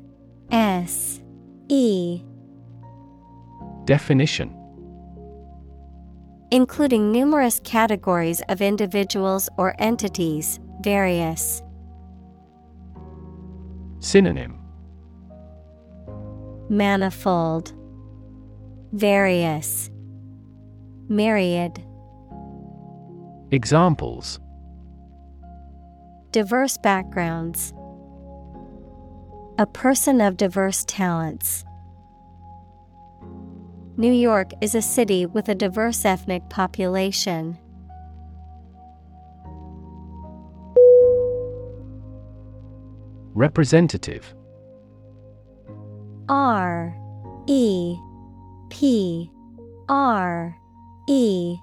S. E. Definition Including numerous categories of individuals or entities, various. Synonym Manifold, Various, Myriad. Examples Diverse backgrounds, A person of diverse talents. New York is a city with a diverse ethnic population. Representative R E P R E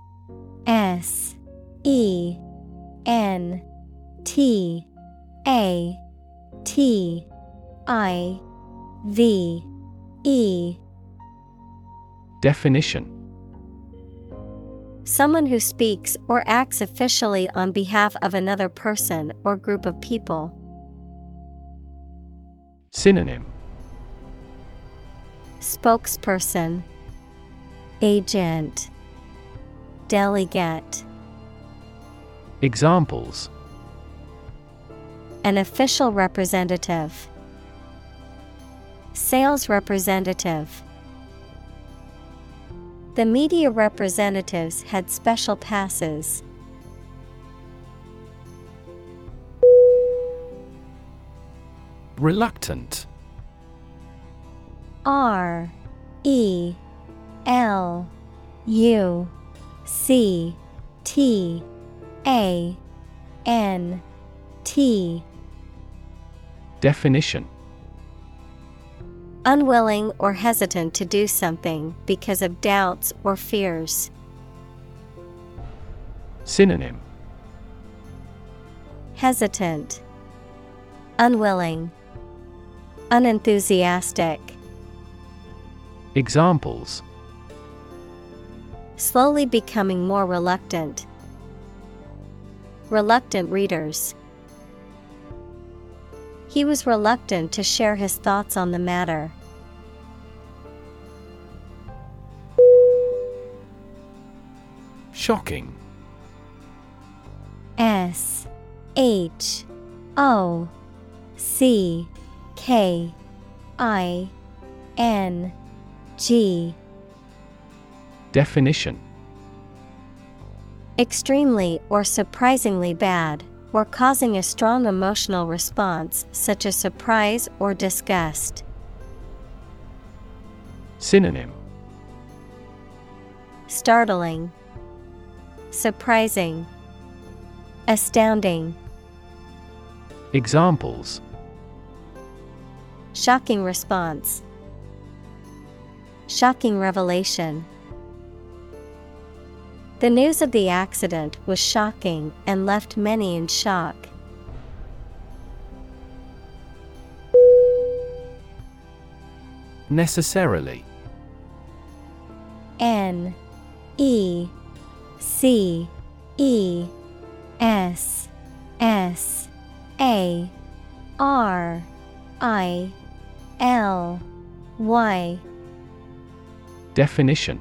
S E N T A T I V E Definition. Someone who speaks or acts officially on behalf of another person or group of people. Synonym. Spokesperson. Agent. Delegate. Examples. An official representative. Sales representative The media representatives had special passes. Reluctant. R E L U C T A N T. Definition Unwilling or hesitant to do something because of doubts or fears. Synonym Hesitant, Unwilling, Unenthusiastic. Examples Slowly becoming more reluctant. Reluctant readers. He was reluctant to share his thoughts on the matter. Shocking. S H O C K I N G. Definition. Extremely or surprisingly bad, or causing a strong emotional response such as surprise or disgust. Synonym Startling, Surprising, Astounding. Examples Shocking response. Shocking revelation. The news of the accident was shocking and left many in shock. Necessarily. N E C E S S A R I L Y. Definition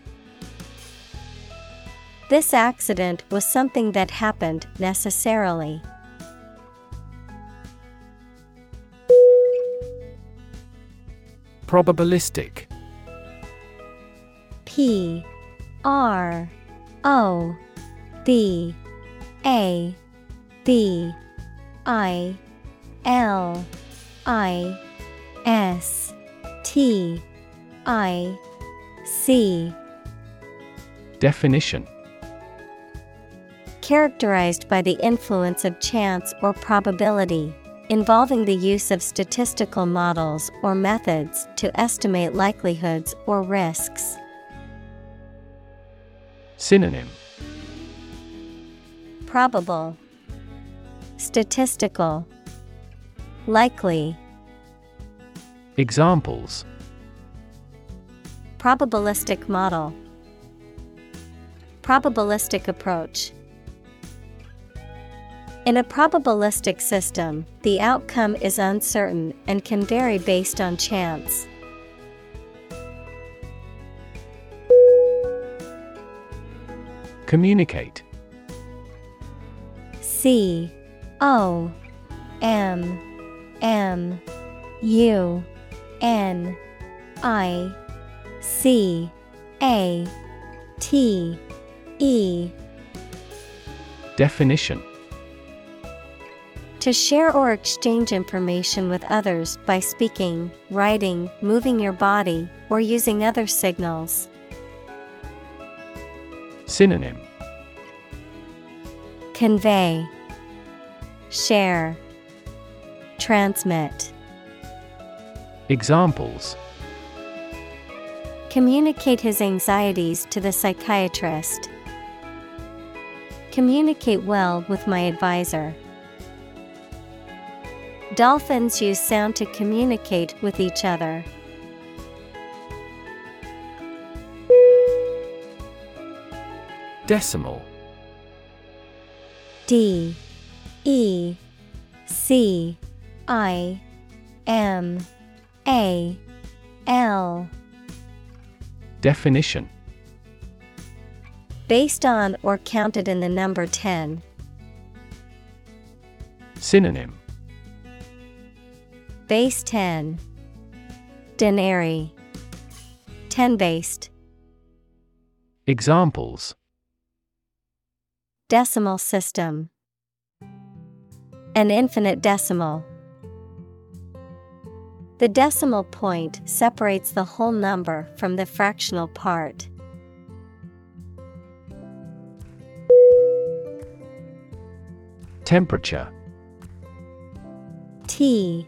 This accident was something that happened necessarily. Probabilistic. P R O B A B I L I S T I C. Definition Characterized by the influence of chance or probability, involving the use of statistical models or methods to estimate likelihoods or risks. Synonym. Probable, Statistical, Likely, Examples. Probabilistic model, Probabilistic approach. In a probabilistic system, the outcome is uncertain and can vary based on chance. Communicate. C O M M U N I C A T E. Definition. To share or exchange information with others by speaking, writing, moving your body, or using other signals. Synonym Convey, Share, Transmit. Examples Communicate his anxieties to the psychiatrist. Communicate well with my advisor. Dolphins use sound to communicate with each other. Decimal D E C I M A L Definition Based on or counted in the number 10. Synonym Base 10. Denary. 10 based. Examples Decimal system. An infinite decimal. The decimal point separates the whole number from the fractional part. Temperature T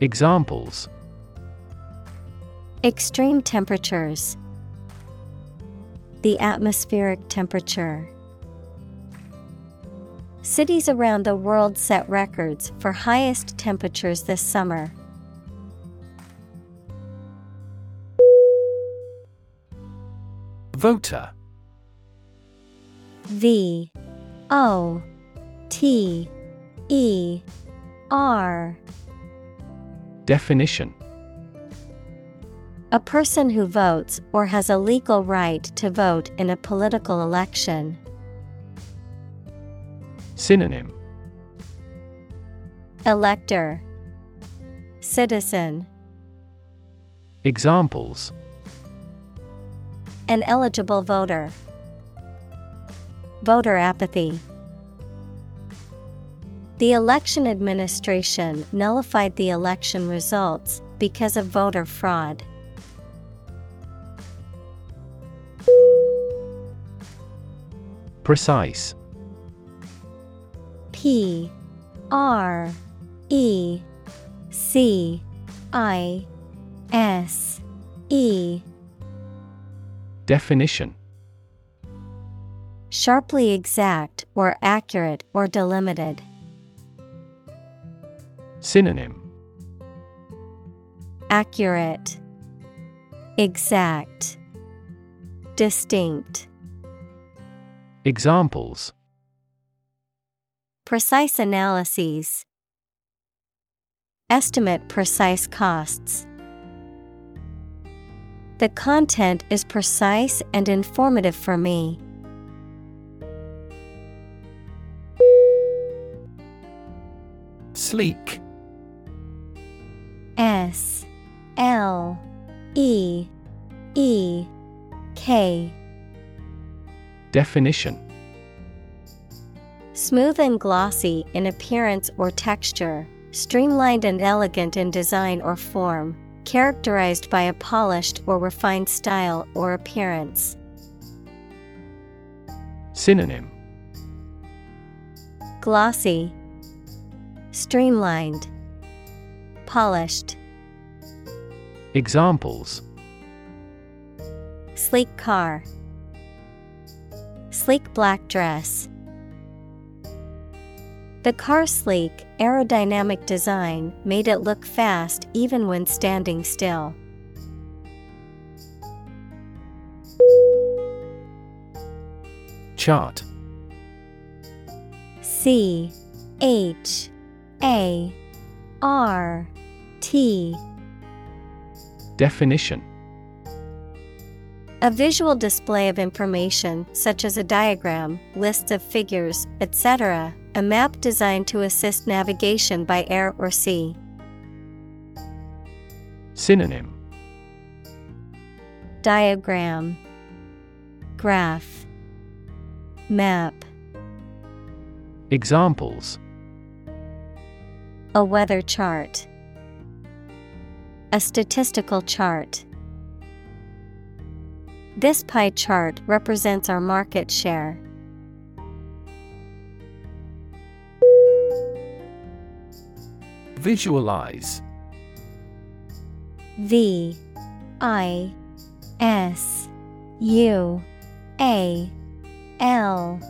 Examples. Extreme temperatures. The atmospheric temperature. Cities around the world set records for highest temperatures this summer. Voter. V O T E R Definition A person who votes or has a legal right to vote in a political election. Synonym Elector Citizen Examples An eligible voter. Voter apathy. The election administration nullified the election results because of voter fraud. Precise P R E C I S E Definition Sharply exact or accurate or delimited. Synonym Accurate, Exact, Distinct. Examples Precise analyses. Estimate precise costs. The content is precise and informative for me. Sleek S L E E K. Definition. Smooth and glossy in appearance or texture, streamlined and elegant in design or form, characterized by a polished or refined style or appearance. Synonym. Glossy, Streamlined, Polished. Examples Sleek car, Sleek black dress. The car's sleek, aerodynamic design made it look fast even when standing still. Chart C H A R T. Definition. A visual display of information such as a diagram, lists of figures, etc., a map designed to assist navigation by air or sea. Synonym. Diagram. Graph. Map. Examples. A weather chart A statistical chart. This pie chart represents our market share. Visualize. V I S U A L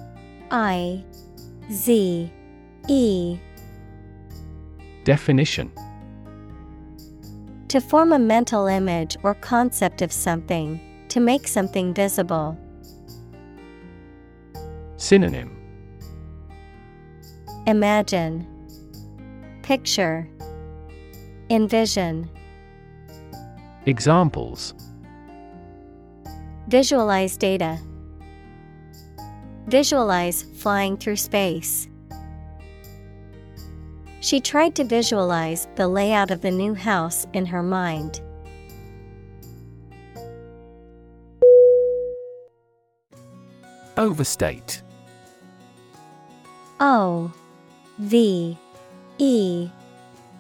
I Z E. Definition To form a mental image or concept of something, to make something visible. Synonym Imagine, Picture, Envision. Examples Visualize data. Visualize flying through space. She tried to visualize the layout of the new house in her mind. Overstate. O V E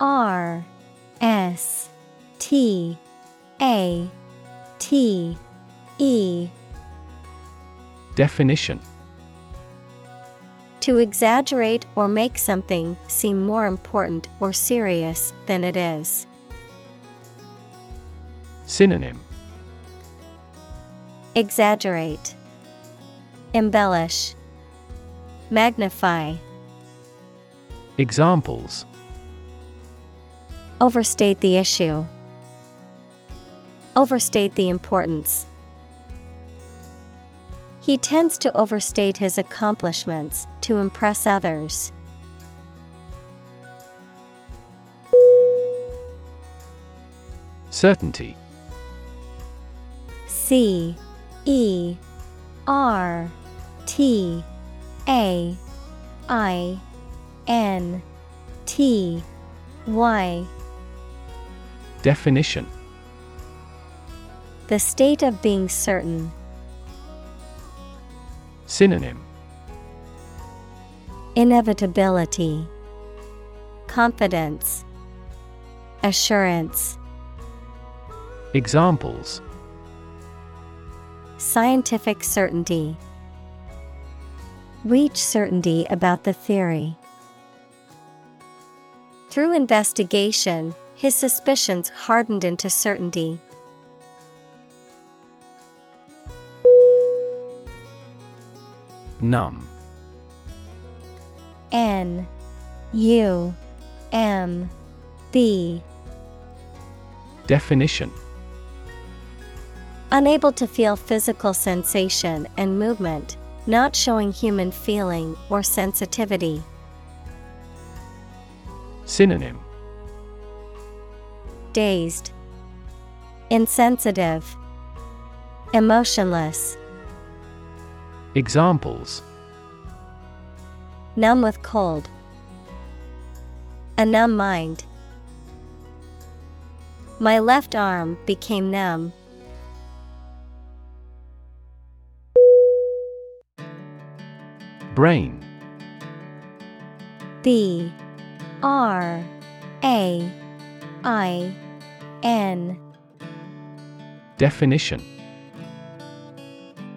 R S T A T E. Definition To exaggerate or make something seem more important or serious than it is. Synonym. Exaggerate, Embellish, Magnify, Examples. Overstate the issue, Overstate the importance. He tends to overstate his accomplishments to impress others. Certainty C E R T A I N T Y Definition The state of being certain. Synonym Inevitability, Confidence, Assurance, Examples Scientific certainty. Reach certainty about the theory. Through investigation, his suspicions hardened into certainty. Numb N U M B Definition. Unable to feel physical sensation and movement, not showing human feeling or sensitivity. Synonym. Dazed, Insensitive, Emotionless, Examples. Numb with cold, A numb mind. My left arm became numb. Brain. B. R. A. I. N. Definition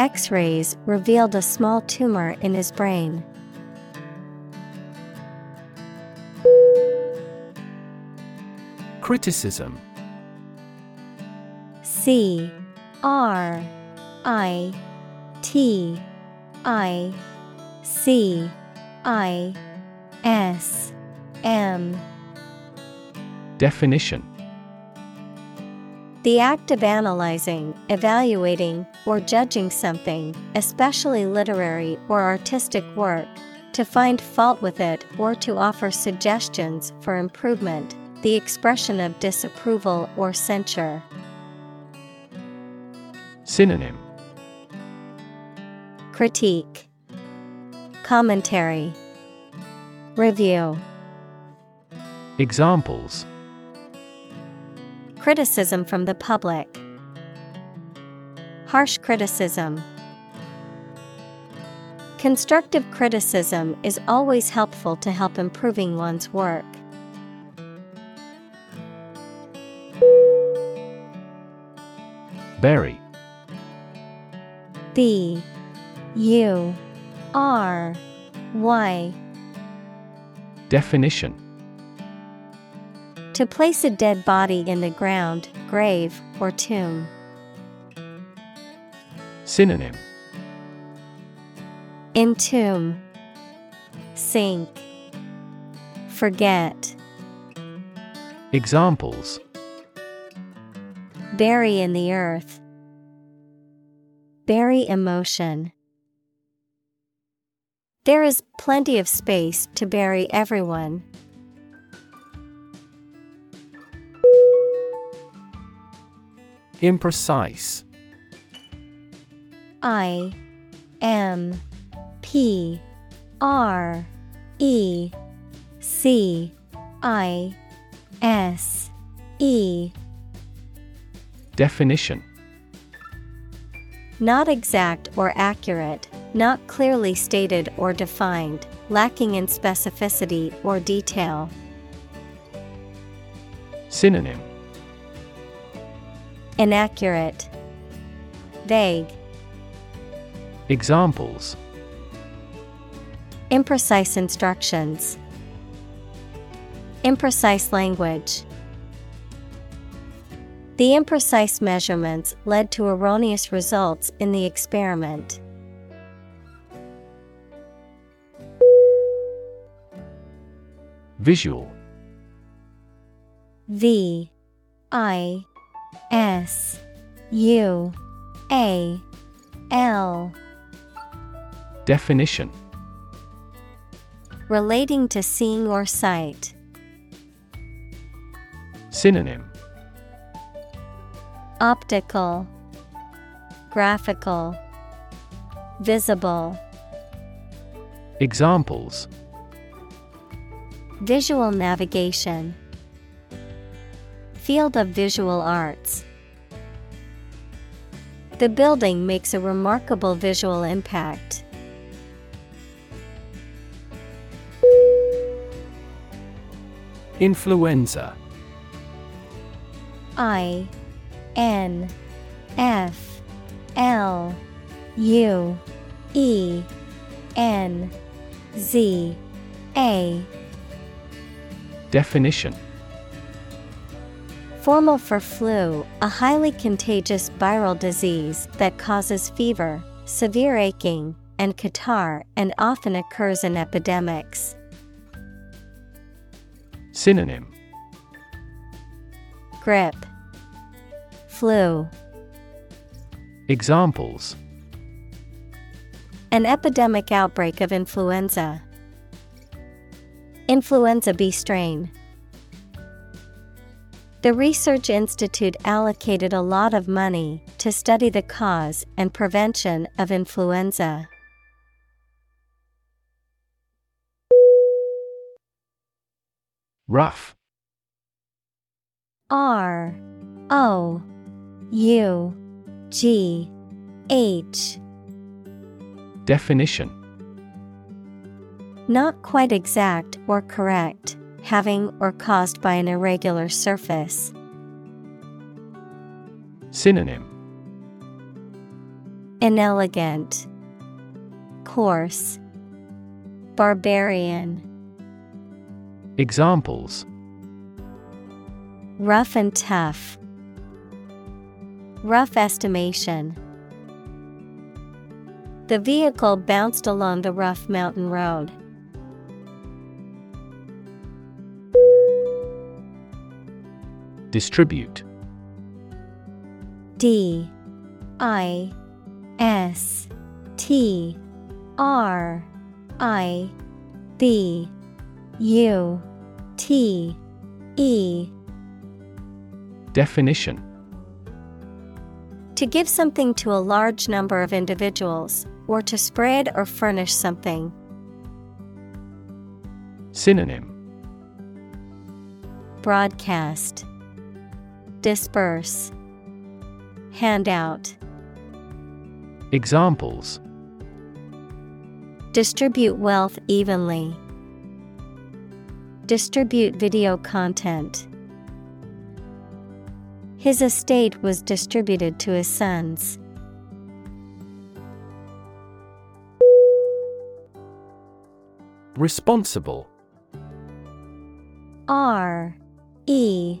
X rays revealed a small tumor in his brain. Criticism. C R I T I C I S M. Definition The act of analyzing, evaluating, or judging something, especially literary or artistic work, to find fault with it or to offer suggestions for improvement, the expression of disapproval or censure. Synonym. Critique. Commentary. Review. Examples Criticism from the public. Harsh criticism. Constructive criticism is always helpful to help improving one's work. Bury B U R Y Definition To place a dead body in the ground, grave, or tomb. Synonym Entomb, Sink, Forget. Examples Bury in the earth. Bury emotion. There is plenty of space to bury everyone. Imprecise. I M P R E C I S E. Definition. Not exact or accurate, not clearly stated or defined, lacking in specificity or detail. Synonym Inaccurate, Vague, Examples imprecise instructions, imprecise language. The imprecise measurements led to erroneous results in the experiment. Visual V I S U A L Definition Relating to seeing or sight. Synonym Optical, Graphical, Visible. Examples Visual navigation. Field of visual arts. The building makes a remarkable visual impact. Influenza I N F L U E N Z A Definition Formal for flu, a highly contagious viral disease that causes fever, severe aching, and catarrh and often occurs in epidemics. Synonym Grippe, Flu, Examples an epidemic outbreak of influenza. Influenza B strain. The Research Institute allocated a lot of money to study the cause and prevention of influenza. Rough. R O U G H. Definition. Not quite exact or correct, having or caused by an irregular surface. Synonym Inelegant, Coarse, Barbarian. Examples Rough and tough. Rough estimation. The vehicle bounced along the rough mountain road. Distribute. D I S T R I B U T E. Definition. To give something to a large number of individuals, or to spread or furnish something. Synonym. Broadcast Disperse Handout Examples Distribute wealth evenly. Distribute video content. His estate was distributed to his sons. Responsible R E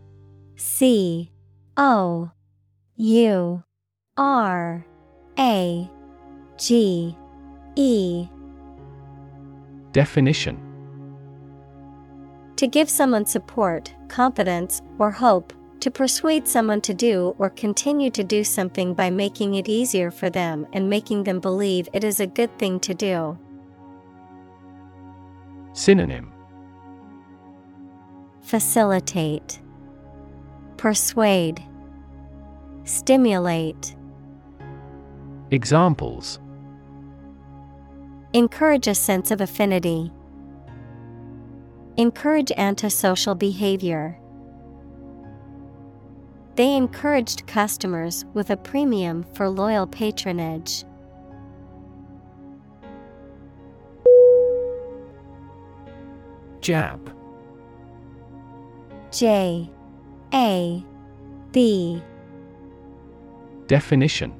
C O U R A G E. Definition. To give someone support, confidence, or hope, to persuade someone to do or continue to do something by making it easier for them and making them believe it is a good thing to do. Synonym. Facilitate, Persuade, Stimulate. Examples Encourage a sense of affinity. Encourage antisocial behavior. They encouraged customers with a premium for loyal patronage. Jab J A B. Definition.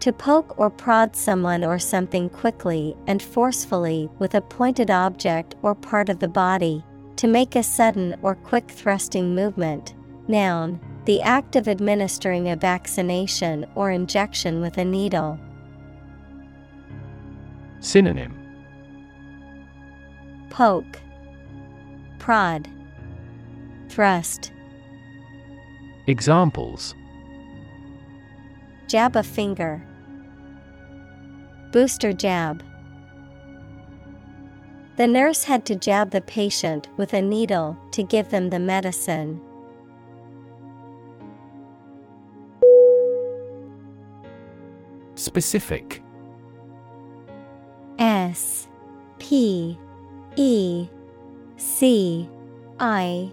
To poke or prod someone or something quickly and forcefully with a pointed object or part of the body, to make a sudden or quick thrusting movement. Noun, the act of administering a vaccination or injection with a needle. Synonym. Poke, Prod, Thrust, Examples Jab a finger, Booster jab. The nurse had to jab the patient with a needle to give them the medicine. Specific S P E C I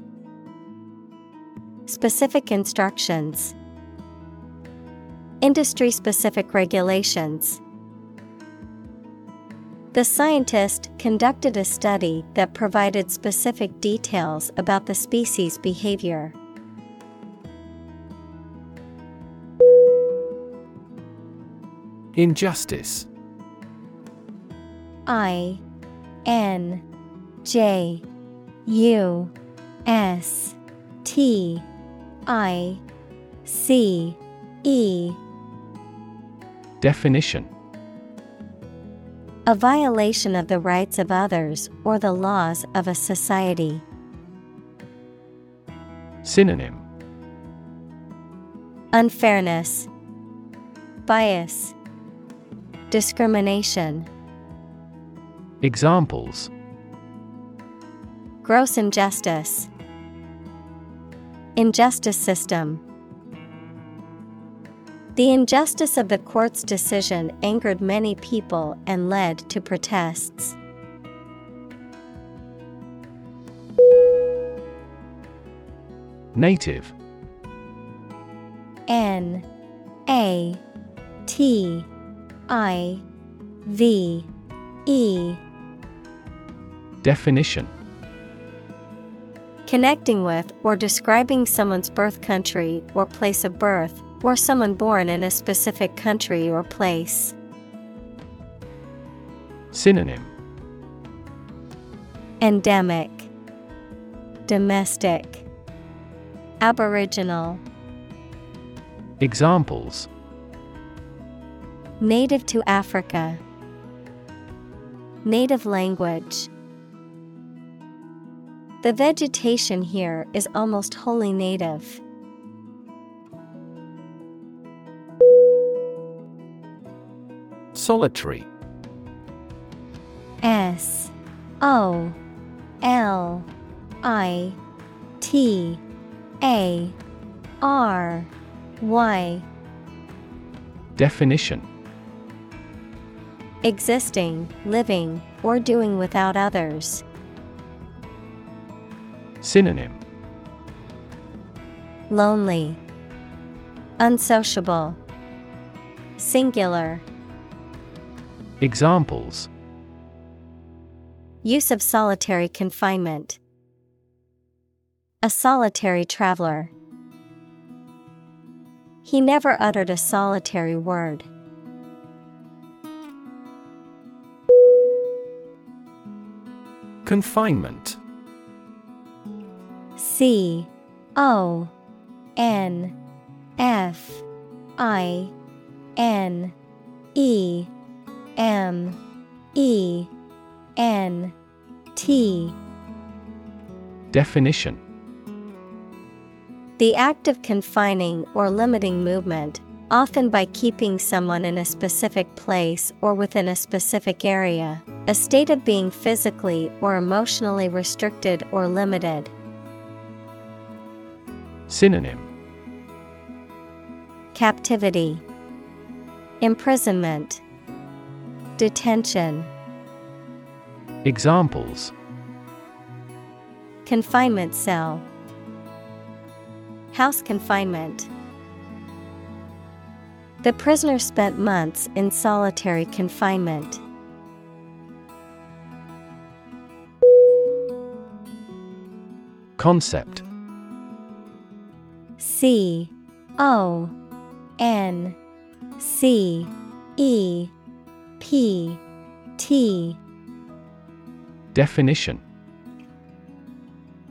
Specific instructions, Industry specific regulations. The scientist conducted a study that provided specific details about the species' behavior. Injustice I N J U S T I C E Definition A violation of the rights of others or the laws of a society. Synonym Unfairness, Bias, Discrimination. Examples Gross injustice. Injustice system. The injustice of the court's decision angered many people and led to protests. Native N A T I V E Definition Connecting with or describing someone's birth country or place of birth, or someone born in a specific country or place. Synonym. Endemic, Domestic, Aboriginal, Examples. Native to Africa, Native language. The vegetation here is almost wholly native. Solitary S O L I T A R Y Definition Existing, living, or doing without others. Synonym Lonely, Unsociable, Singular. Examples Use of solitary confinement. A solitary traveler. He never uttered a solitary word. Confinement C O N F I N E M E N T Definition The act of confining or limiting movement, often by keeping someone in a specific place or within a specific area, a state of being physically or emotionally restricted or limited. Synonym. Captivity, Imprisonment, Detention, Examples. Confinement cell, House confinement. The prisoner spent months in solitary confinement. Concept C O N C E P T Definition.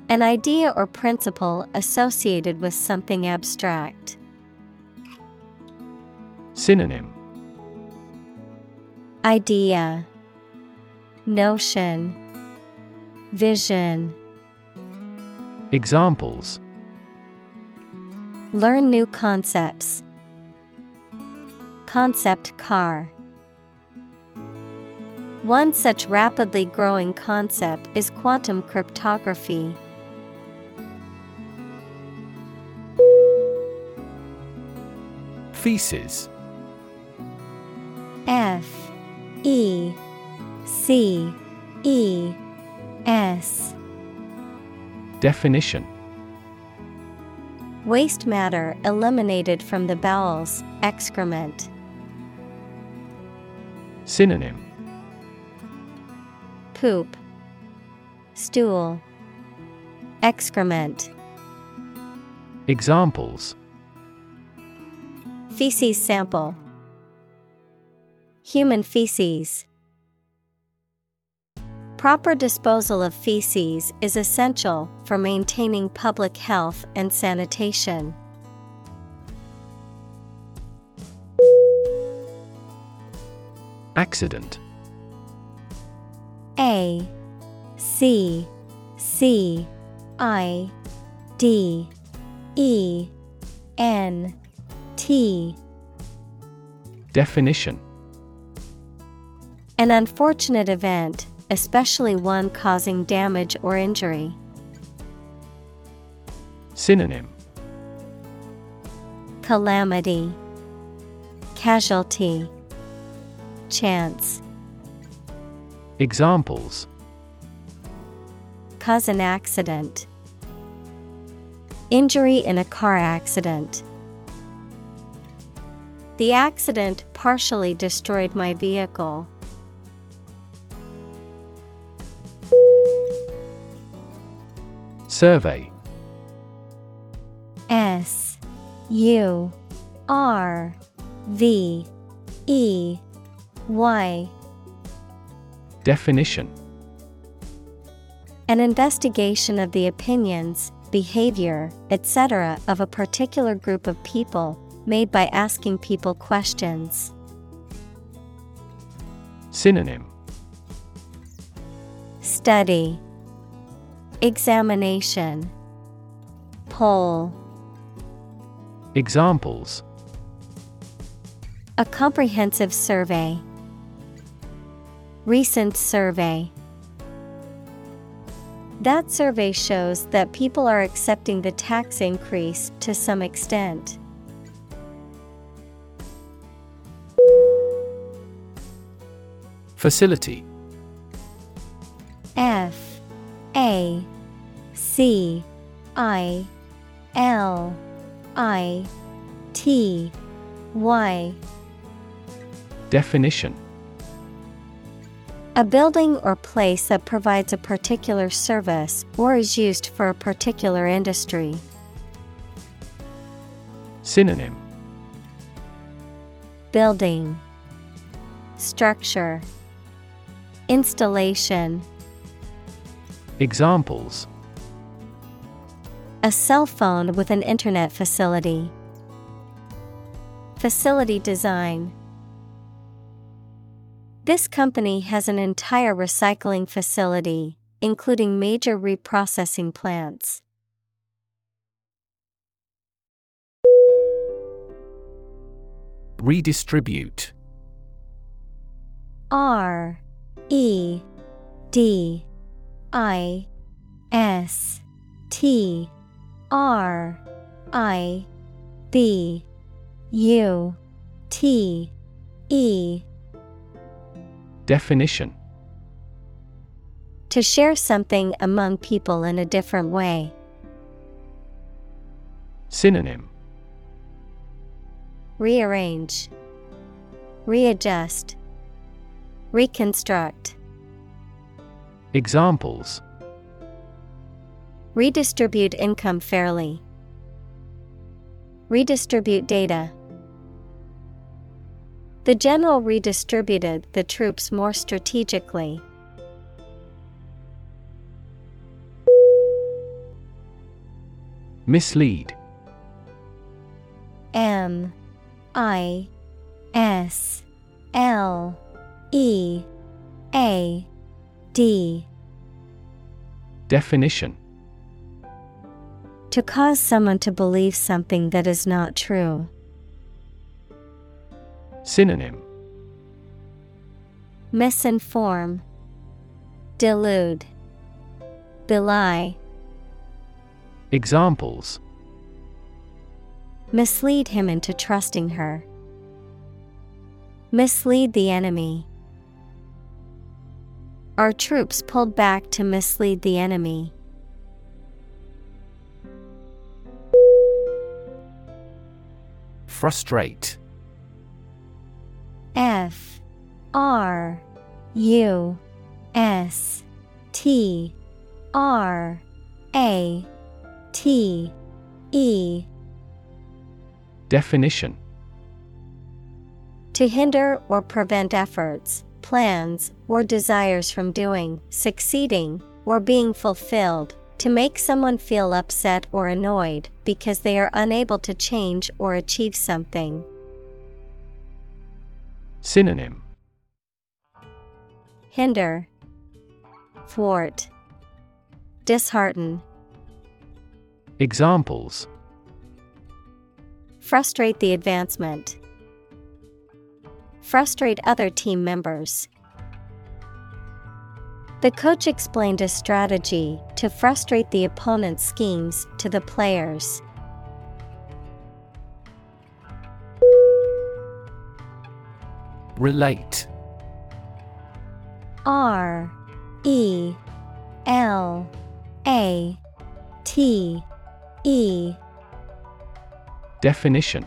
An idea or principle associated with something abstract. Synonym. Idea. Notion. Vision. Examples Learn new concepts. Concept car. One such rapidly growing concept is quantum cryptography. Feces F. E. C. E. S. Definition Waste matter eliminated from the bowels, excrement. Synonym Poop, Stool, Excrement. Examples Feces sample, Human feces. Proper disposal of feces is essential for maintaining public health and sanitation. Accident. A C C I D E N T. Definition. An unfortunate event, especially one causing damage or injury. Synonym Calamity, Casualty, Chance. Examples Cause an accident. Injury in a car accident. The accident partially destroyed my vehicle. Survey S U R V E Y Definition An investigation of the opinions, behavior, etc. of a particular group of people, made by asking people questions. Synonym Study Examination Poll Examples A comprehensive survey. Recent survey. That survey shows that people are accepting the tax increase to some extent. Facility F A C I L I T Y. Definition. A building or place that provides a particular service or is used for a particular industry. Synonym. Building. Structure. Installation Examples A cell phone with an internet facility. Facility design. This company has an entire recycling facility, including major reprocessing plants. Redistribute R E D I S T R I B U T E. Definition. To share something among people in a different way. Synonym. Rearrange, Readjust, Reconstruct. Examples Redistribute income fairly. Redistribute data. The general redistributed the troops more strategically. Mislead M I S L E A D Definition To cause someone to believe something that is not true. Synonym Misinform, Delude, Belie. Examples Mislead him into trusting her. Mislead the enemy. Our troops pulled back to mislead the enemy. Frustrate. F R U S T R A T E. Definition. To hinder or prevent efforts, plans, or desires from doing, succeeding, or being fulfilled, to make someone feel upset or annoyed because they are unable to change or achieve something. Synonym Hinder, Thwart, Dishearten, Examples Frustrate the advancement. Frustrate other team members. The coach explained a strategy to frustrate the opponent's schemes to the players. Relate R E L A T E Definition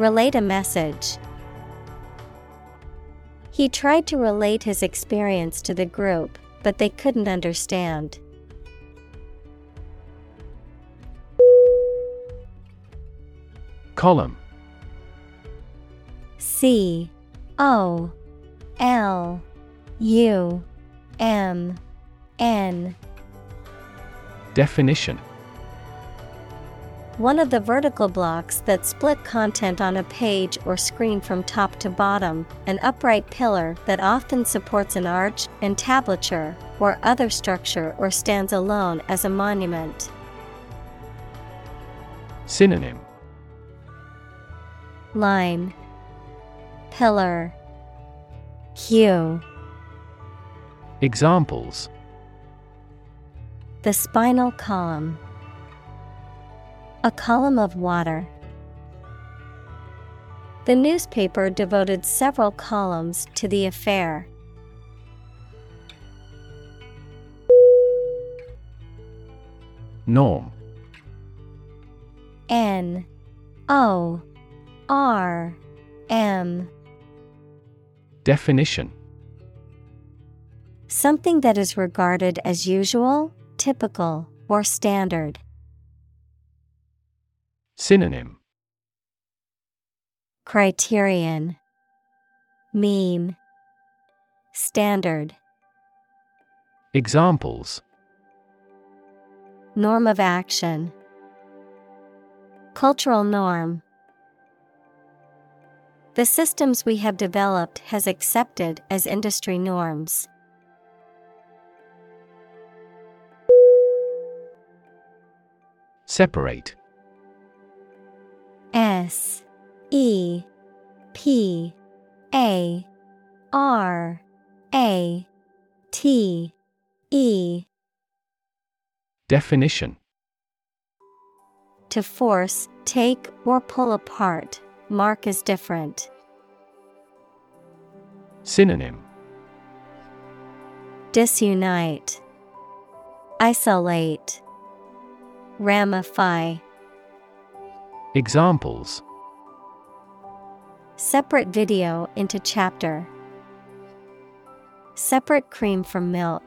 Relate a message. He tried to relate his experience to the group, but they couldn't understand. Column C O L U M N Definition One of the vertical blocks that split content on a page or screen from top to bottom, an upright pillar that often supports an arch, entablature, or other structure or stands alone as a monument. Synonym. Line. Pillar. Hue. Examples. The spinal column A column of water. The newspaper devoted several columns to the affair. Norm N O R M Definition Something that is regarded as usual, typical, or standard. Synonym. Criterion. Mean. Standard. Examples. Norm of action. Cultural norm. The systems we have developed has accepted as industry norms. Separate S E P A R A T E. Definition. To force, take, or pull apart, mark is different. Synonym. Disunite, Isolate, Ramify. Examples Separate video into chapter. Separate cream from milk.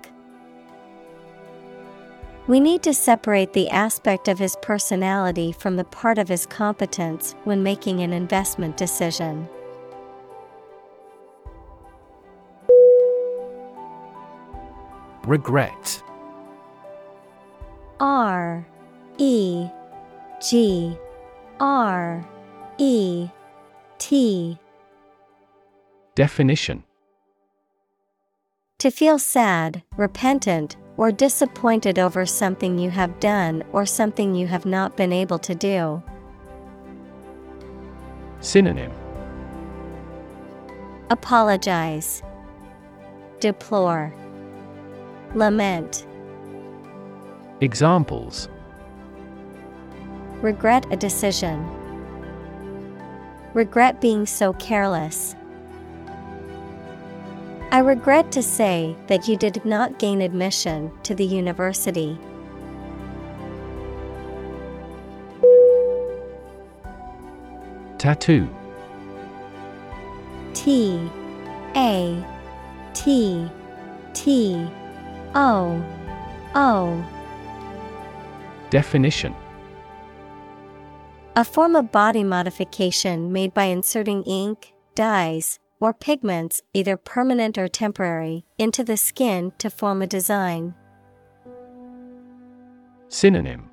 We need to separate the aspect of his personality from the part of his competence when making an investment decision. Regret R E G R E T. Definition. To feel sad, repentant, or disappointed over something you have done or something you have not been able to do. Synonym. Apologize, Deplore, Lament. Examples Regret a decision. Regret being so careless. I regret to say that you did not gain admission to the university. Tattoo T A T T O O Definition A form of body modification made by inserting ink, dyes, or pigments, either permanent or temporary, into the skin to form a design. Synonym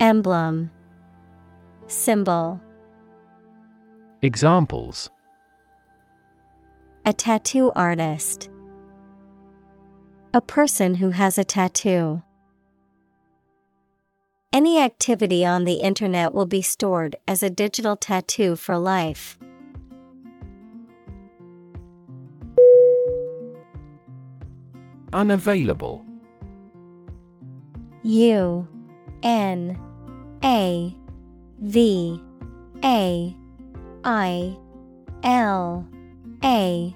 Emblem Symbol Examples A tattoo artist. A person who has a tattoo. Any activity on the internet will be stored as a digital tattoo for life. Unavailable. U N A V A I L A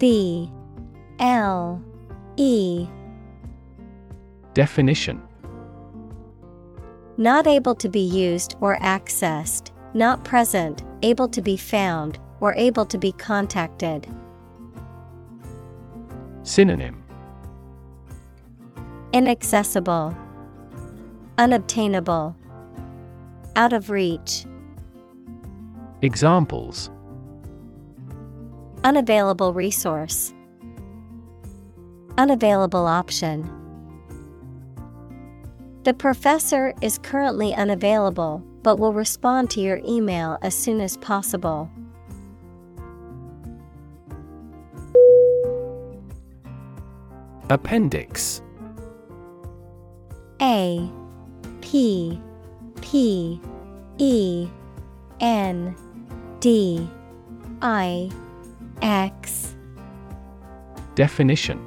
B L E. Definition Not able to be used or accessed, not present, able to be found, or able to be contacted. Synonym. Inaccessible, Unobtainable, Out of reach, Examples. Unavailable resource, Unavailable option. The professor is currently unavailable but will respond to your email as soon as possible. Appendix. A P P E N D I X. Definition.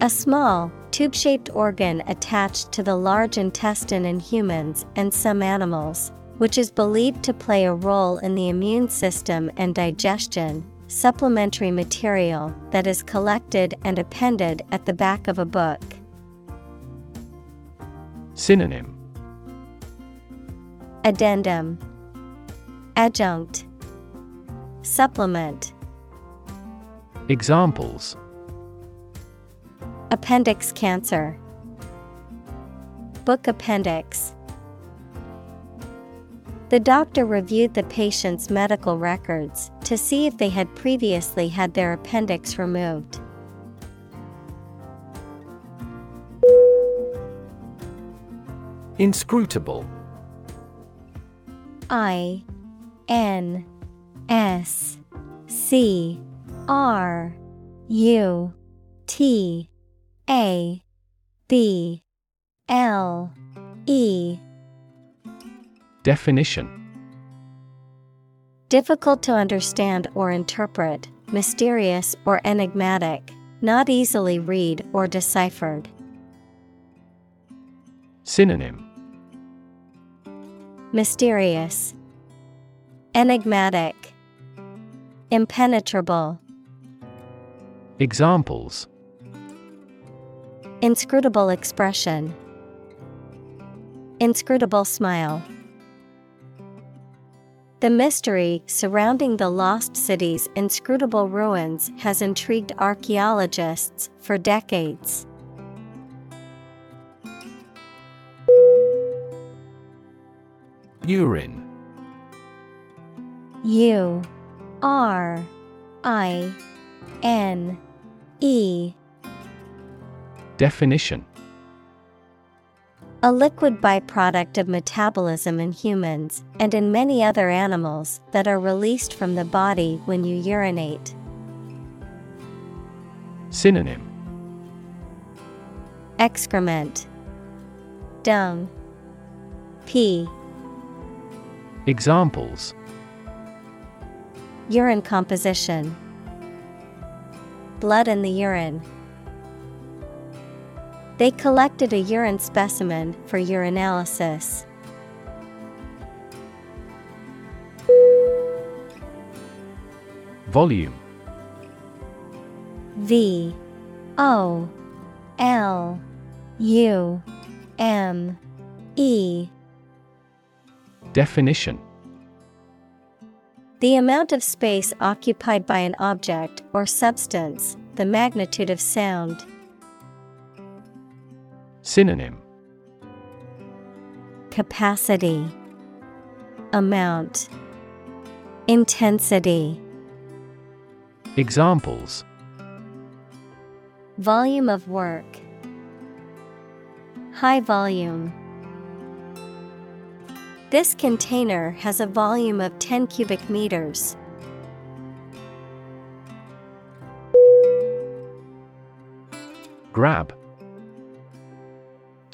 A small, tube shaped organ attached to the large intestine in humans and some animals, which is believed to play a role in the immune system and digestion. Supplementary material that is collected and appended at the back of a book. Synonym Addendum Adjunct Supplement Examples Appendix cancer. Book appendix. The doctor reviewed the patient's medical records to see if they had previously had their appendix removed. Inscrutable. I N S C R U T A B L E. Definition. Difficult to understand or interpret, mysterious or enigmatic, not easily read or deciphered. Synonym. Mysterious, Enigmatic, Impenetrable, Examples Inscrutable expression, Inscrutable smile. The mystery surrounding the lost city's inscrutable ruins has intrigued archaeologists for decades. Urine U R I N E Definition A liquid byproduct of metabolism in humans and in many other animals that are released from the body when you urinate. Synonym Excrement, Dung, Pee. Examples Urine composition, Blood in the urine. They collected a urine specimen for urinalysis. Volume. V. O. L. U. M. E. Definition. The amount of space occupied by an object or substance, the magnitude of sound. Synonym. Capacity. Amount. Intensity. Examples. Volume of work. High volume. This container has a volume of 10 cubic meters. Grab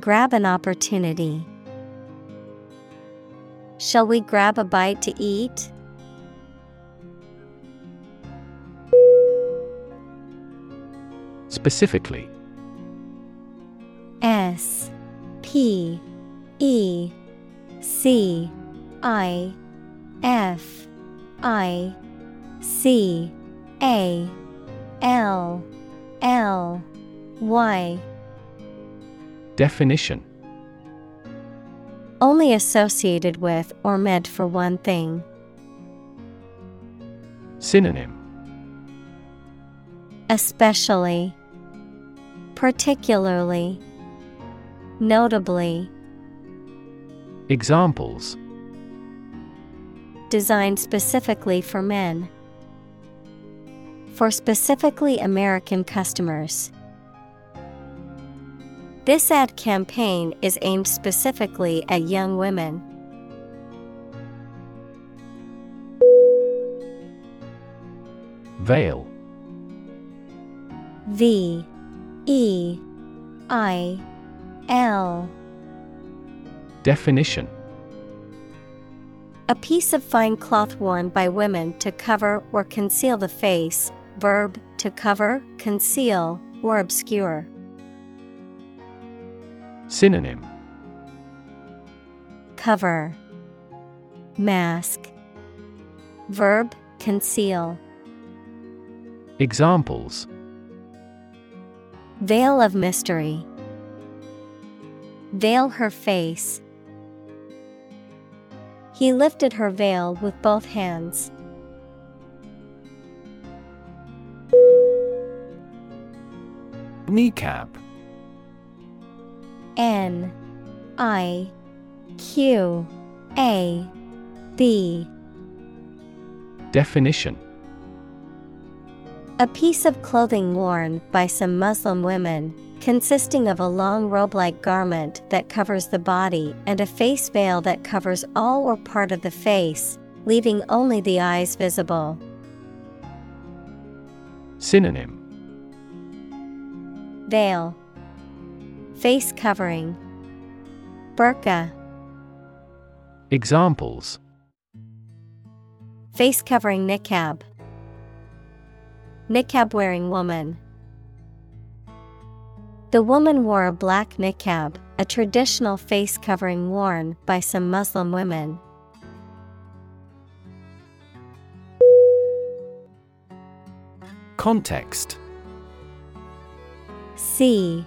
Grab an opportunity. Shall we grab a bite to eat? Specifically S P E C I F I C A L L Y Definition Only associated with or meant for one thing. Synonym Especially, particularly, notably, Examples designed specifically for men. For specifically American customers. This ad campaign is aimed specifically at young women. Veil. V. E. I. L. Definition. A piece of fine cloth worn by women to cover or conceal the face, verb to cover, conceal, or obscure. Synonym. Cover. Mask. Verb conceal. Examples. Veil of mystery. Veil her face. He lifted her veil with both hands. Niqab N I Q A B Definition. A piece of clothing worn by some Muslim women, consisting of a long robe like garment that covers the body and a face veil that covers all or part of the face, leaving only the eyes visible. Synonym. Veil Face covering. Burqa Examples. Face covering niqab. Niqab wearing woman. The woman wore a black niqab, a traditional face covering worn by some Muslim women. Context. C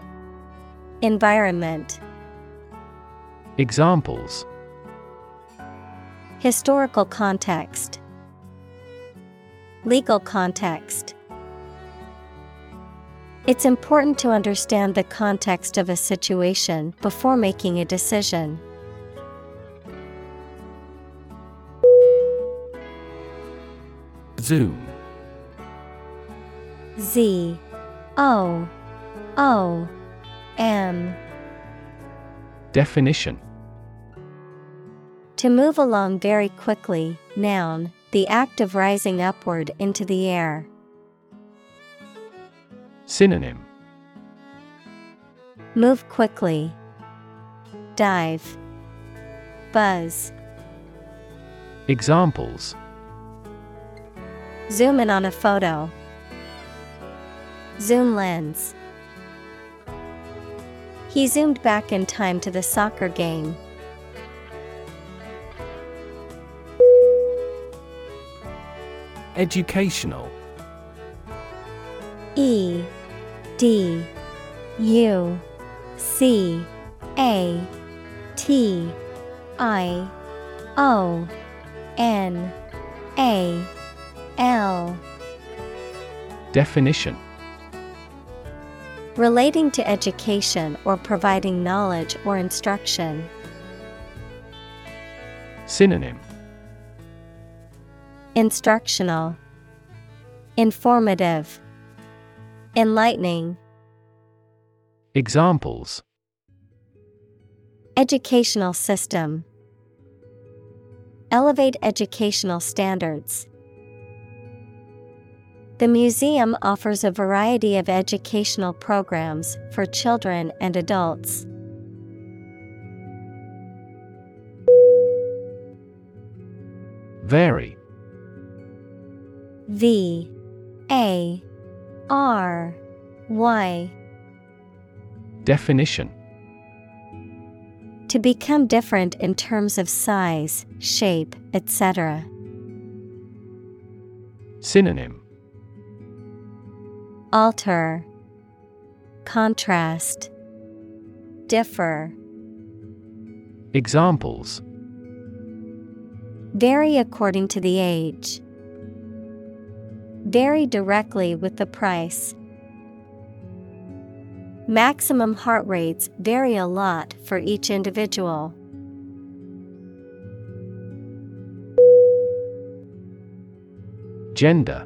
Environment. Examples. Historical context. Legal context. It's important to understand the context of a situation before making a decision. Zoom Z. O. O M Definition To move along very quickly, noun, the act of rising upward into the air. Synonym Move quickly. Dive. Buzz. Examples Zoom in on a photo. Zoom lens. He zoomed back in time to the soccer game. Educational. E D U C A T I O N A L. Definition Relating to education or providing knowledge or instruction. Synonym Instructional, Informative, Enlightening. Examples Educational system. Elevate educational standards. The museum offers a variety of educational programs for children and adults. Vary V. A. R. Y. Definition. To become different in terms of size, shape, etc. Synonym Alter, Contrast, Differ. Examples Vary according to the age. Vary directly with the price. Maximum heart rates vary a lot for each individual. Gender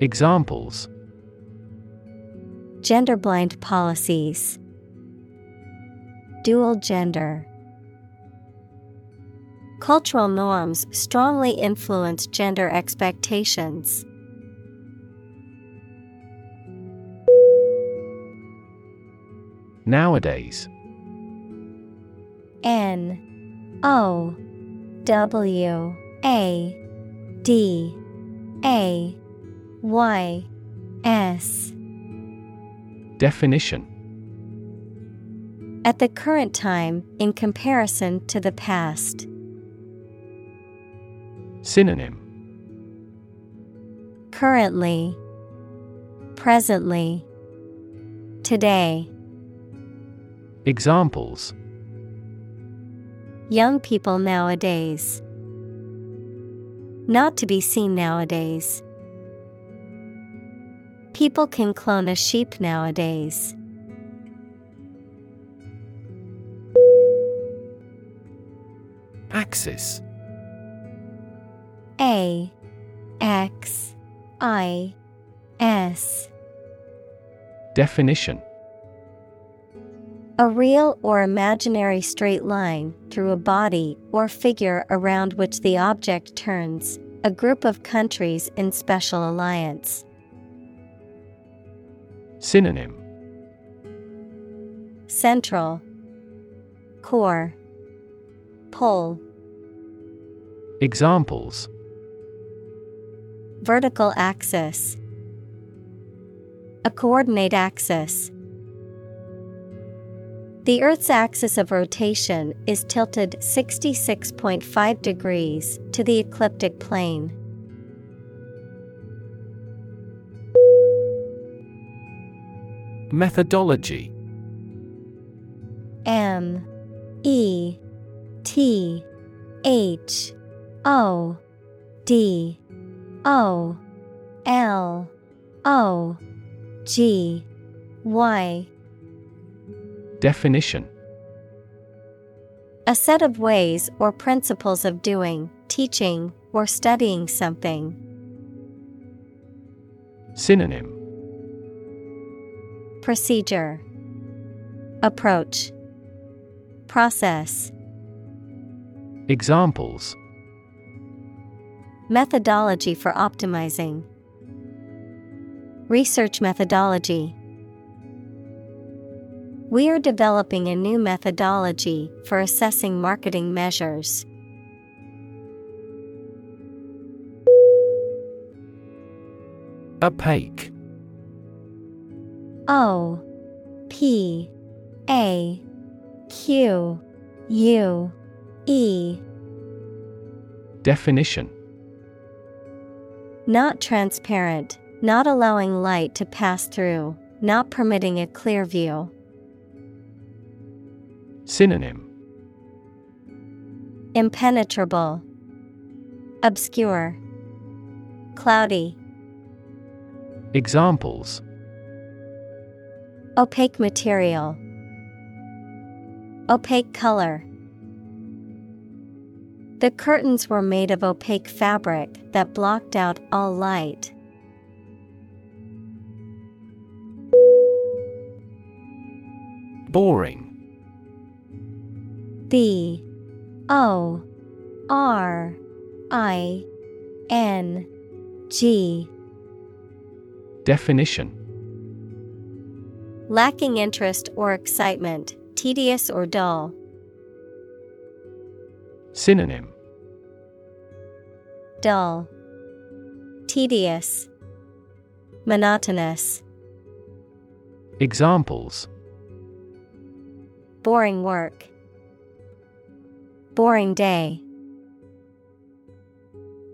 Examples Gender blind policies. Dual gender. Cultural norms strongly influence gender expectations. Nowadays N O W A D A Y S Definition At the current time, in comparison to the past. Synonym Currently, Presently, Today. Examples Young people nowadays. Not to be seen nowadays. People can clone a sheep nowadays. Axis A X I S. Definition A real or imaginary straight line through a body or figure around which the object turns, a group of countries in special alliance. Synonym. Central. Core. Pole. Examples. Vertical axis. A coordinate axis. The Earth's axis of rotation is tilted 66.5 degrees to the ecliptic plane. Methodology. M E T H O D O L O G Y. Definition. A set of ways or principles of doing, teaching, or studying something. Synonym Procedure Approach Process Examples Methodology for optimizing. Research methodology. We are developing a new methodology for assessing marketing measures. Opaque O P A Q U E Definition. Not transparent, not allowing light to pass through, not permitting a clear view. Synonym. Impenetrable, Obscure, Cloudy, Examples Opaque material, Opaque color. The curtains were made of opaque fabric that blocked out all light. Boring B O R I N G Definition Lacking interest or excitement, tedious or dull. Synonym Dull, Tedious, Monotonous. Examples Boring work. Boring day.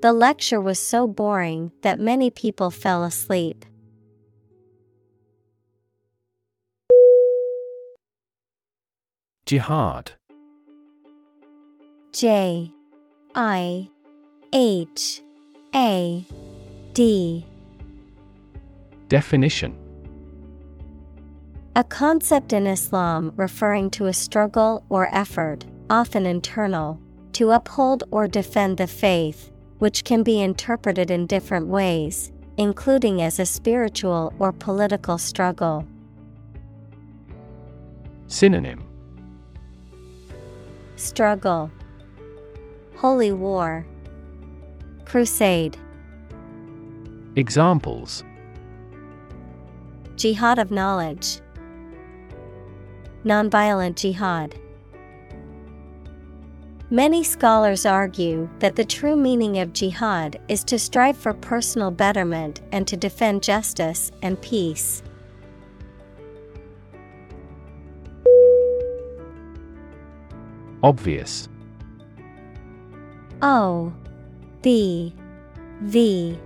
The lecture was so boring that many people fell asleep. Jihad. J I H A D. Definition. A concept in Islam referring to a struggle or effort, often internal, to uphold or defend the faith, which can be interpreted in different ways, including as a spiritual or political struggle. Synonym Struggle, Holy War, Crusade, Examples Jihad of Knowledge, Nonviolent Jihad. Many scholars argue that the true meaning of jihad is to strive for personal betterment and to defend justice and peace. Obvious. O B V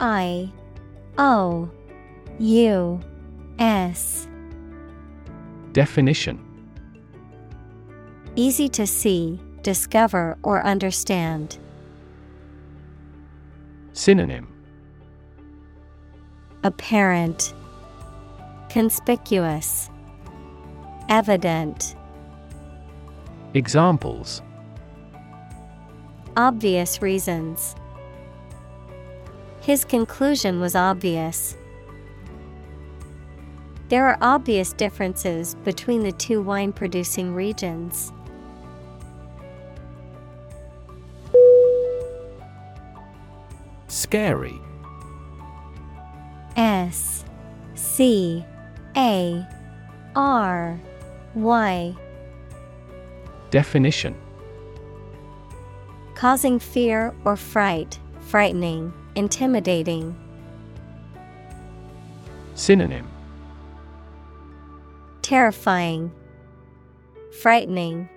I O U S. Definition. Easy to see, discover, or understand. Synonym. Apparent, Conspicuous, Evident, Examples Obvious reasons. His conclusion was obvious. There are obvious differences between the two wine producing regions. Scary. S C A R Y. Definition Causing fear or fright, frightening, intimidating. Synonym Terrifying, frightening,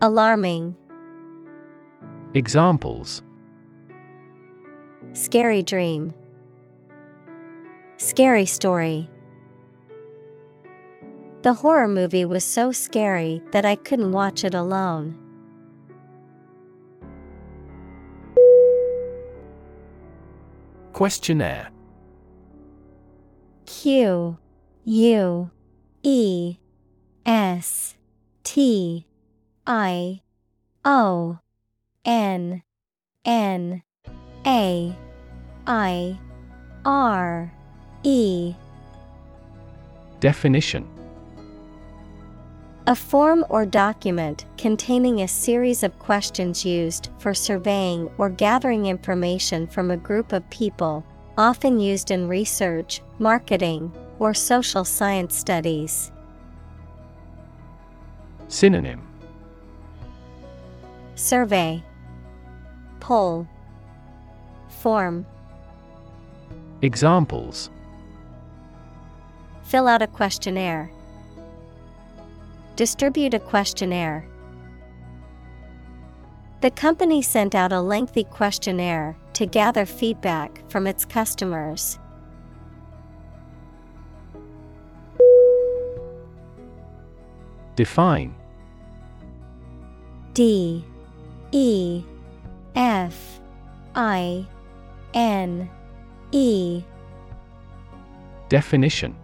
alarming. Examples Scary dream. Scary story. The horror movie was so scary that I couldn't watch it alone. Questionnaire. Q U E S T I O N N A I R E. Definition A form or document containing a series of questions used for surveying or gathering information from a group of people, often used in research, marketing, or social science studies. Synonym. Survey. Poll. Form. Examples. Fill out a questionnaire. Distribute a questionnaire. The company sent out a lengthy questionnaire to gather feedback from its customers. Define. D. E. F. I. N. E. Definition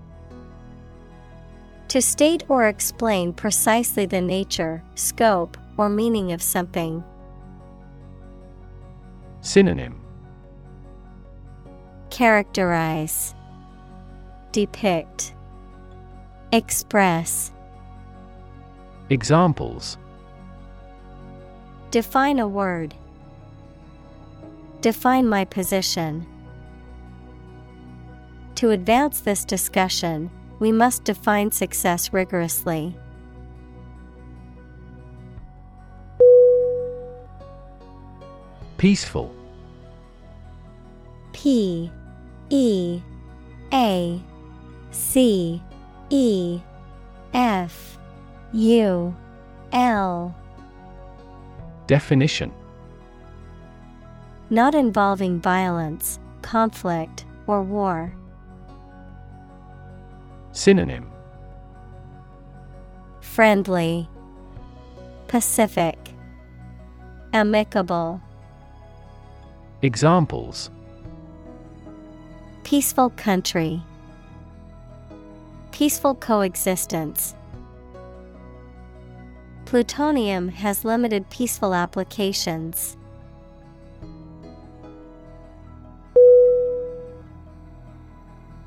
To state or explain precisely the nature, scope, or meaning of something. Synonym Characterize, Depict, Express. Examples Define a word. Define my position. To advance this discussion, we must define success rigorously. Peaceful P E A C E F U L Definition Not involving violence, conflict, or war. Synonym. Friendly, Pacific, Amicable, Examples. Peaceful country, Peaceful coexistence. Plutonium has limited peaceful applications.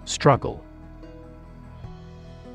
Struggle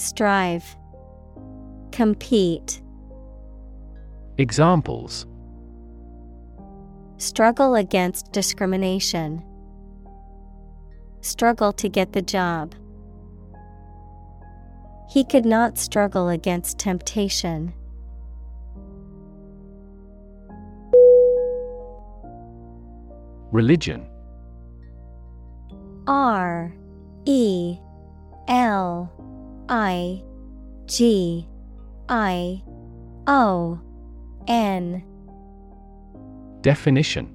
Strive, Compete, Examples. Struggle against discrimination, Struggle to get the job. He could not struggle against temptation. Religion. R E L I G I O N. Definition.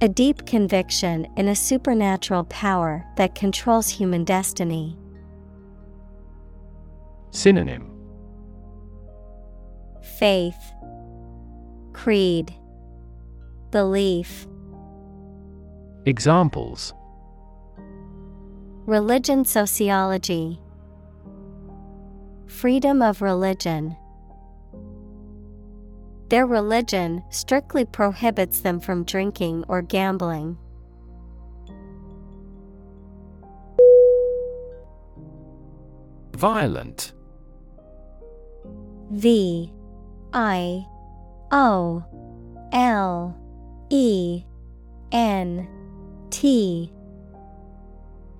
A deep conviction in a supernatural power that controls human destiny. Synonym. Faith, Creed, Belief. Examples Religion Sociology Freedom of religion. Their religion strictly prohibits them from drinking or gambling. Violent V I O L E N T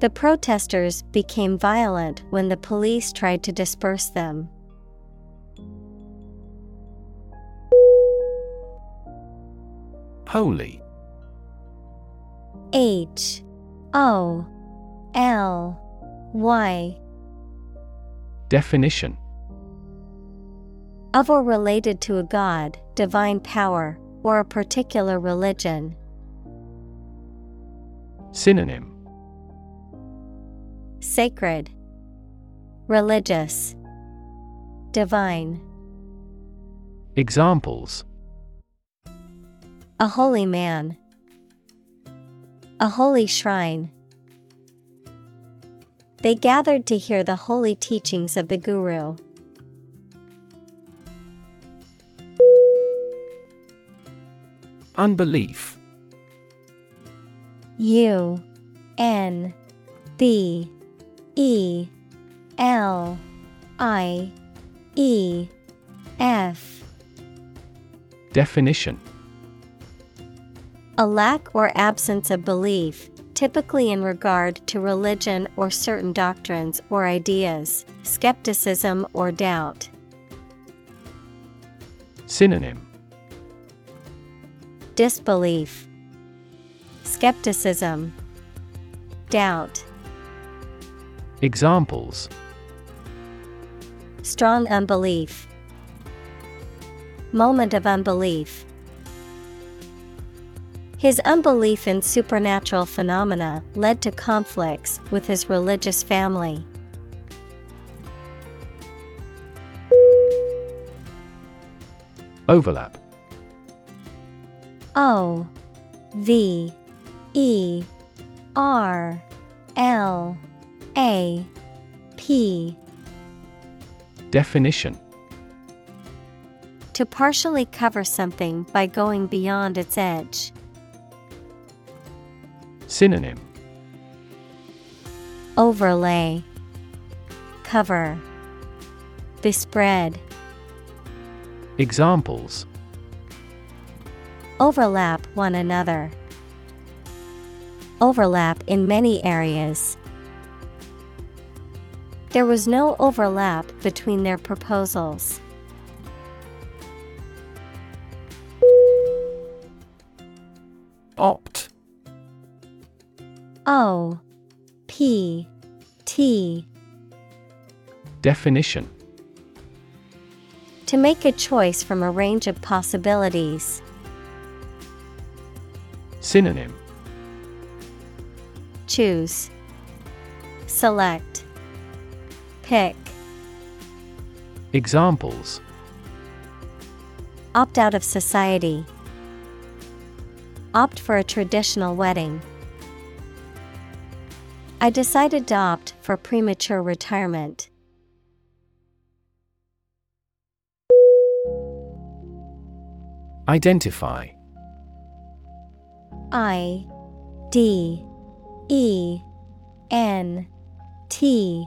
The protesters became violent when the police tried to disperse them. Holy. H. O. L. Y. Definition. Of or related to a god, divine power, or a particular religion. Synonym Sacred, Religious, Divine. Examples. A holy man, a holy shrine. They gathered to hear the holy teachings of the Guru. Unbelief. U N. B E L I E F. Definition. A lack or absence of belief, typically in regard to religion or certain doctrines or ideas, skepticism or doubt. Synonym. Disbelief, Skepticism, Doubt. Examples Strong unbelief. Moment of unbelief. His unbelief in supernatural phenomena led to conflicts with his religious family. Overlap O V E R L A P. Definition. To partially cover something by going beyond its edge. Synonym. Overlay. Cover. Bespread. Examples. Overlap one another. Overlap in many areas. There was no overlap between their proposals. Opt O P T Definition To make a choice from a range of possibilities. Synonym Choose. Select. Pick. Examples Opt out of society. Opt for a traditional wedding. I decided to opt for premature retirement. Identify I D E N T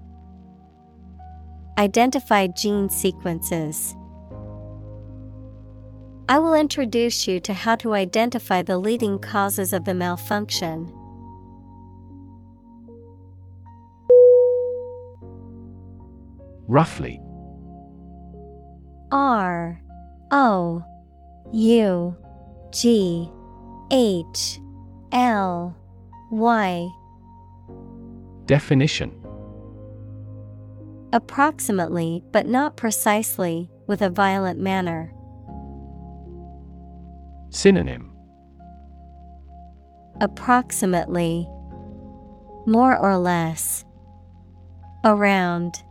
Identify gene sequences. I will introduce you to how to identify the leading causes of the malfunction. Roughly R O U G H L Y Definition Approximately, but not precisely, with a violent manner. Synonym Approximately, more or less, around.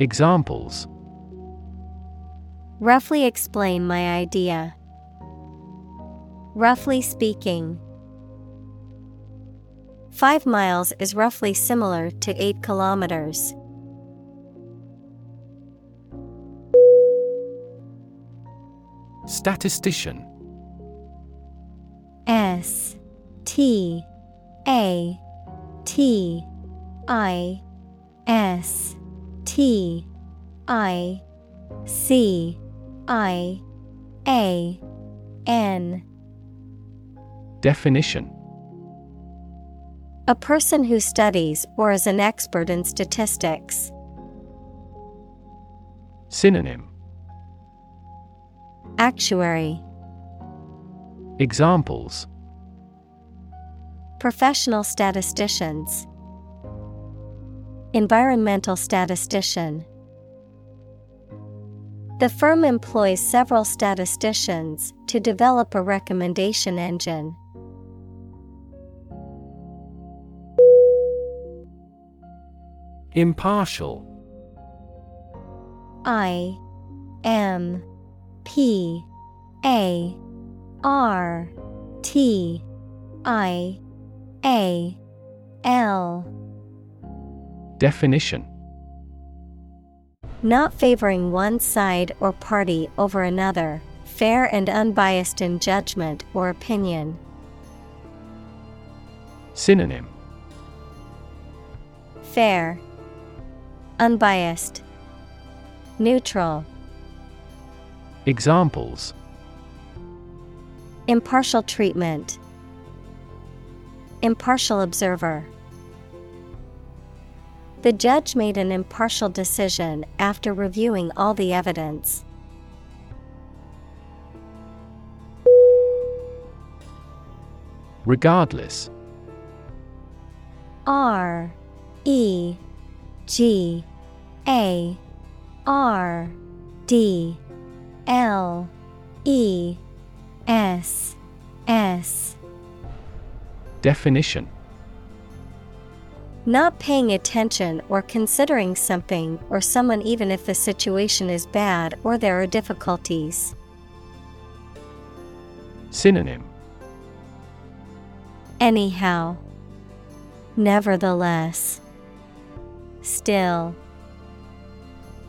Examples Roughly explain my idea. Roughly speaking, 5 miles is roughly similar to 8 kilometers. Statistician. S T A T I S T I C I A N. Definition. A person who studies or is an expert in statistics. Synonym Actuary. Examples. Professional statisticians. Environmental statistician. The firm employs several statisticians to develop a recommendation engine. Impartial. I M P A R T I A L. Definition. Not favoring one side or party over another, fair and unbiased in judgment or opinion. Synonym. Fair, Unbiased, Neutral. Examples Impartial treatment, Impartial observer. The judge made an impartial decision after reviewing all the evidence. Regardless R E G A R D L E S S Definition Not paying attention or considering something or someone even if the situation is bad or there are difficulties. Synonym Anyhow. Nevertheless. Still.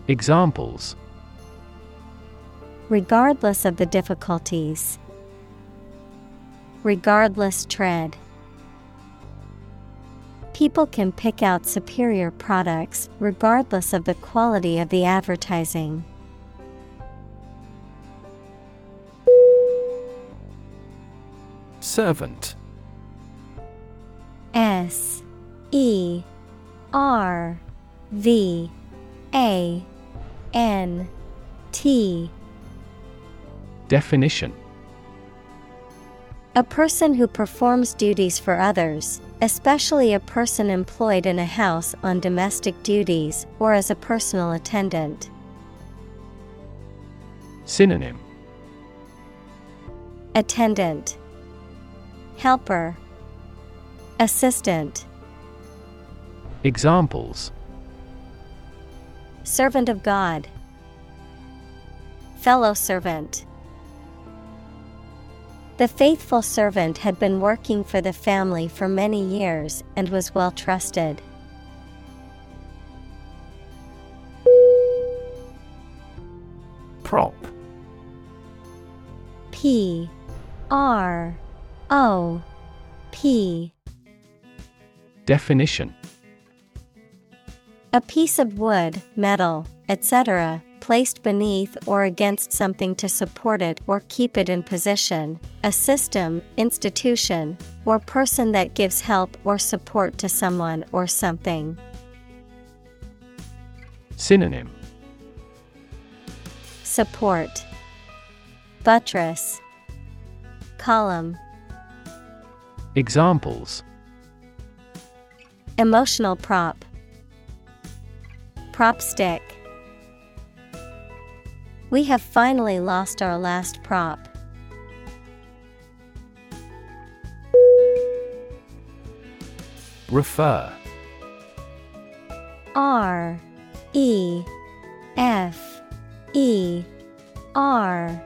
Examples Regardless of the difficulties. Regardless tread. People can pick out superior products regardless of the quality of the advertising. Servant S E R V A N T Definition. A person who performs duties for others, especially a person employed in a house on domestic duties or as a personal attendant. Synonym. Attendant, Helper, Assistant, Examples. Servant of God, Fellow servant. The faithful servant had been working for the family for many years and was well trusted. Prop. P R O P Definition A piece of wood, metal, etc., placed beneath or against something to support it or keep it in position, a system, institution, or person that gives help or support to someone or something. Synonym. Support. Buttress. Column. Examples. Emotional prop. Prop stick We have finally lost our last prop. Refer. R E F E R.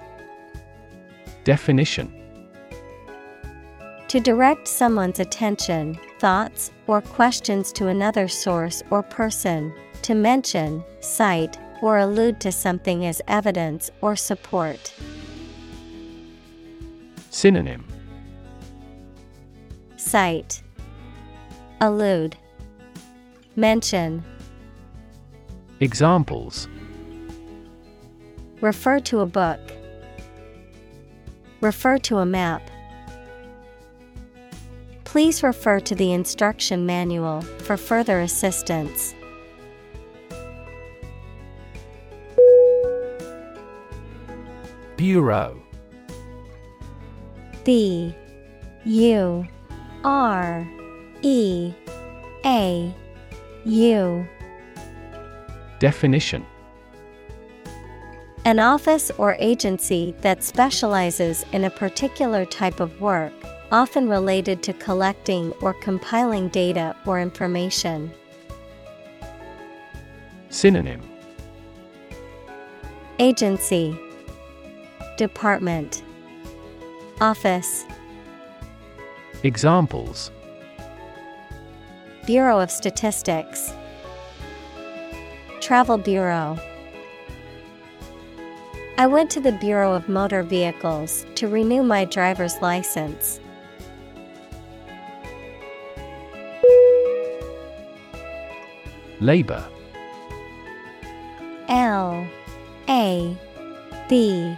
Definition. To direct someone's attention, thoughts, or questions to another source or person, to mention, cite, or allude to something as evidence or support. Synonym Cite Allude Mention Examples Refer to a book. Refer to a map. Please refer to the instruction manual for further assistance. Bureau B U. R. E. A. U. Definition. An office or agency that specializes in a particular type of work, often related to collecting or compiling data or information. Synonym. Agency Department. Office. Examples. Bureau of Statistics. Travel Bureau. I went to the Bureau of Motor Vehicles to renew my driver's license. Labor. L A B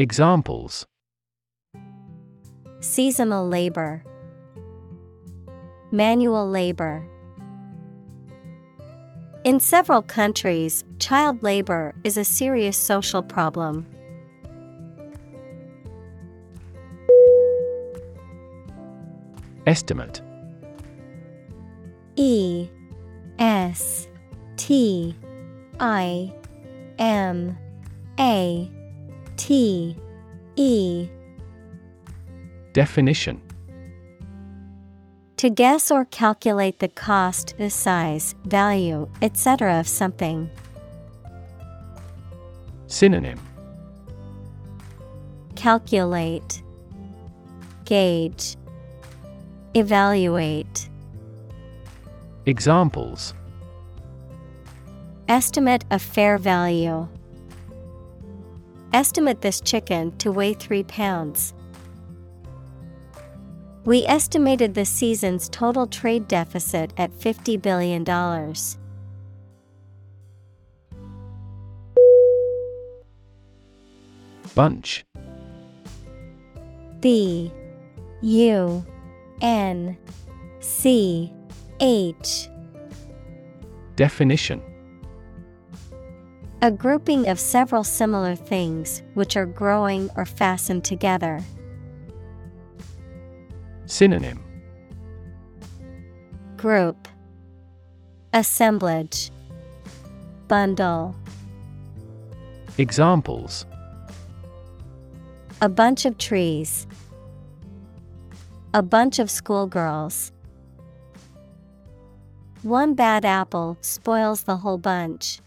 Examples seasonal labor, manual labor. In several countries, child labor is a serious social problem. Estimate E S T I M A T E Definition To guess or calculate the cost, the size, value, etc. of something. Synonym Calculate, Gauge, Evaluate. Examples Estimate of fair value. Estimate this chicken to weigh 3 pounds. We estimated the season's total trade deficit at $50 billion. Bunch B U N C H Definition A grouping of several similar things which are growing or fastened together. Synonym Group Assemblage Bundle Examples A bunch of trees. A bunch of schoolgirls. One bad apple spoils the whole bunch.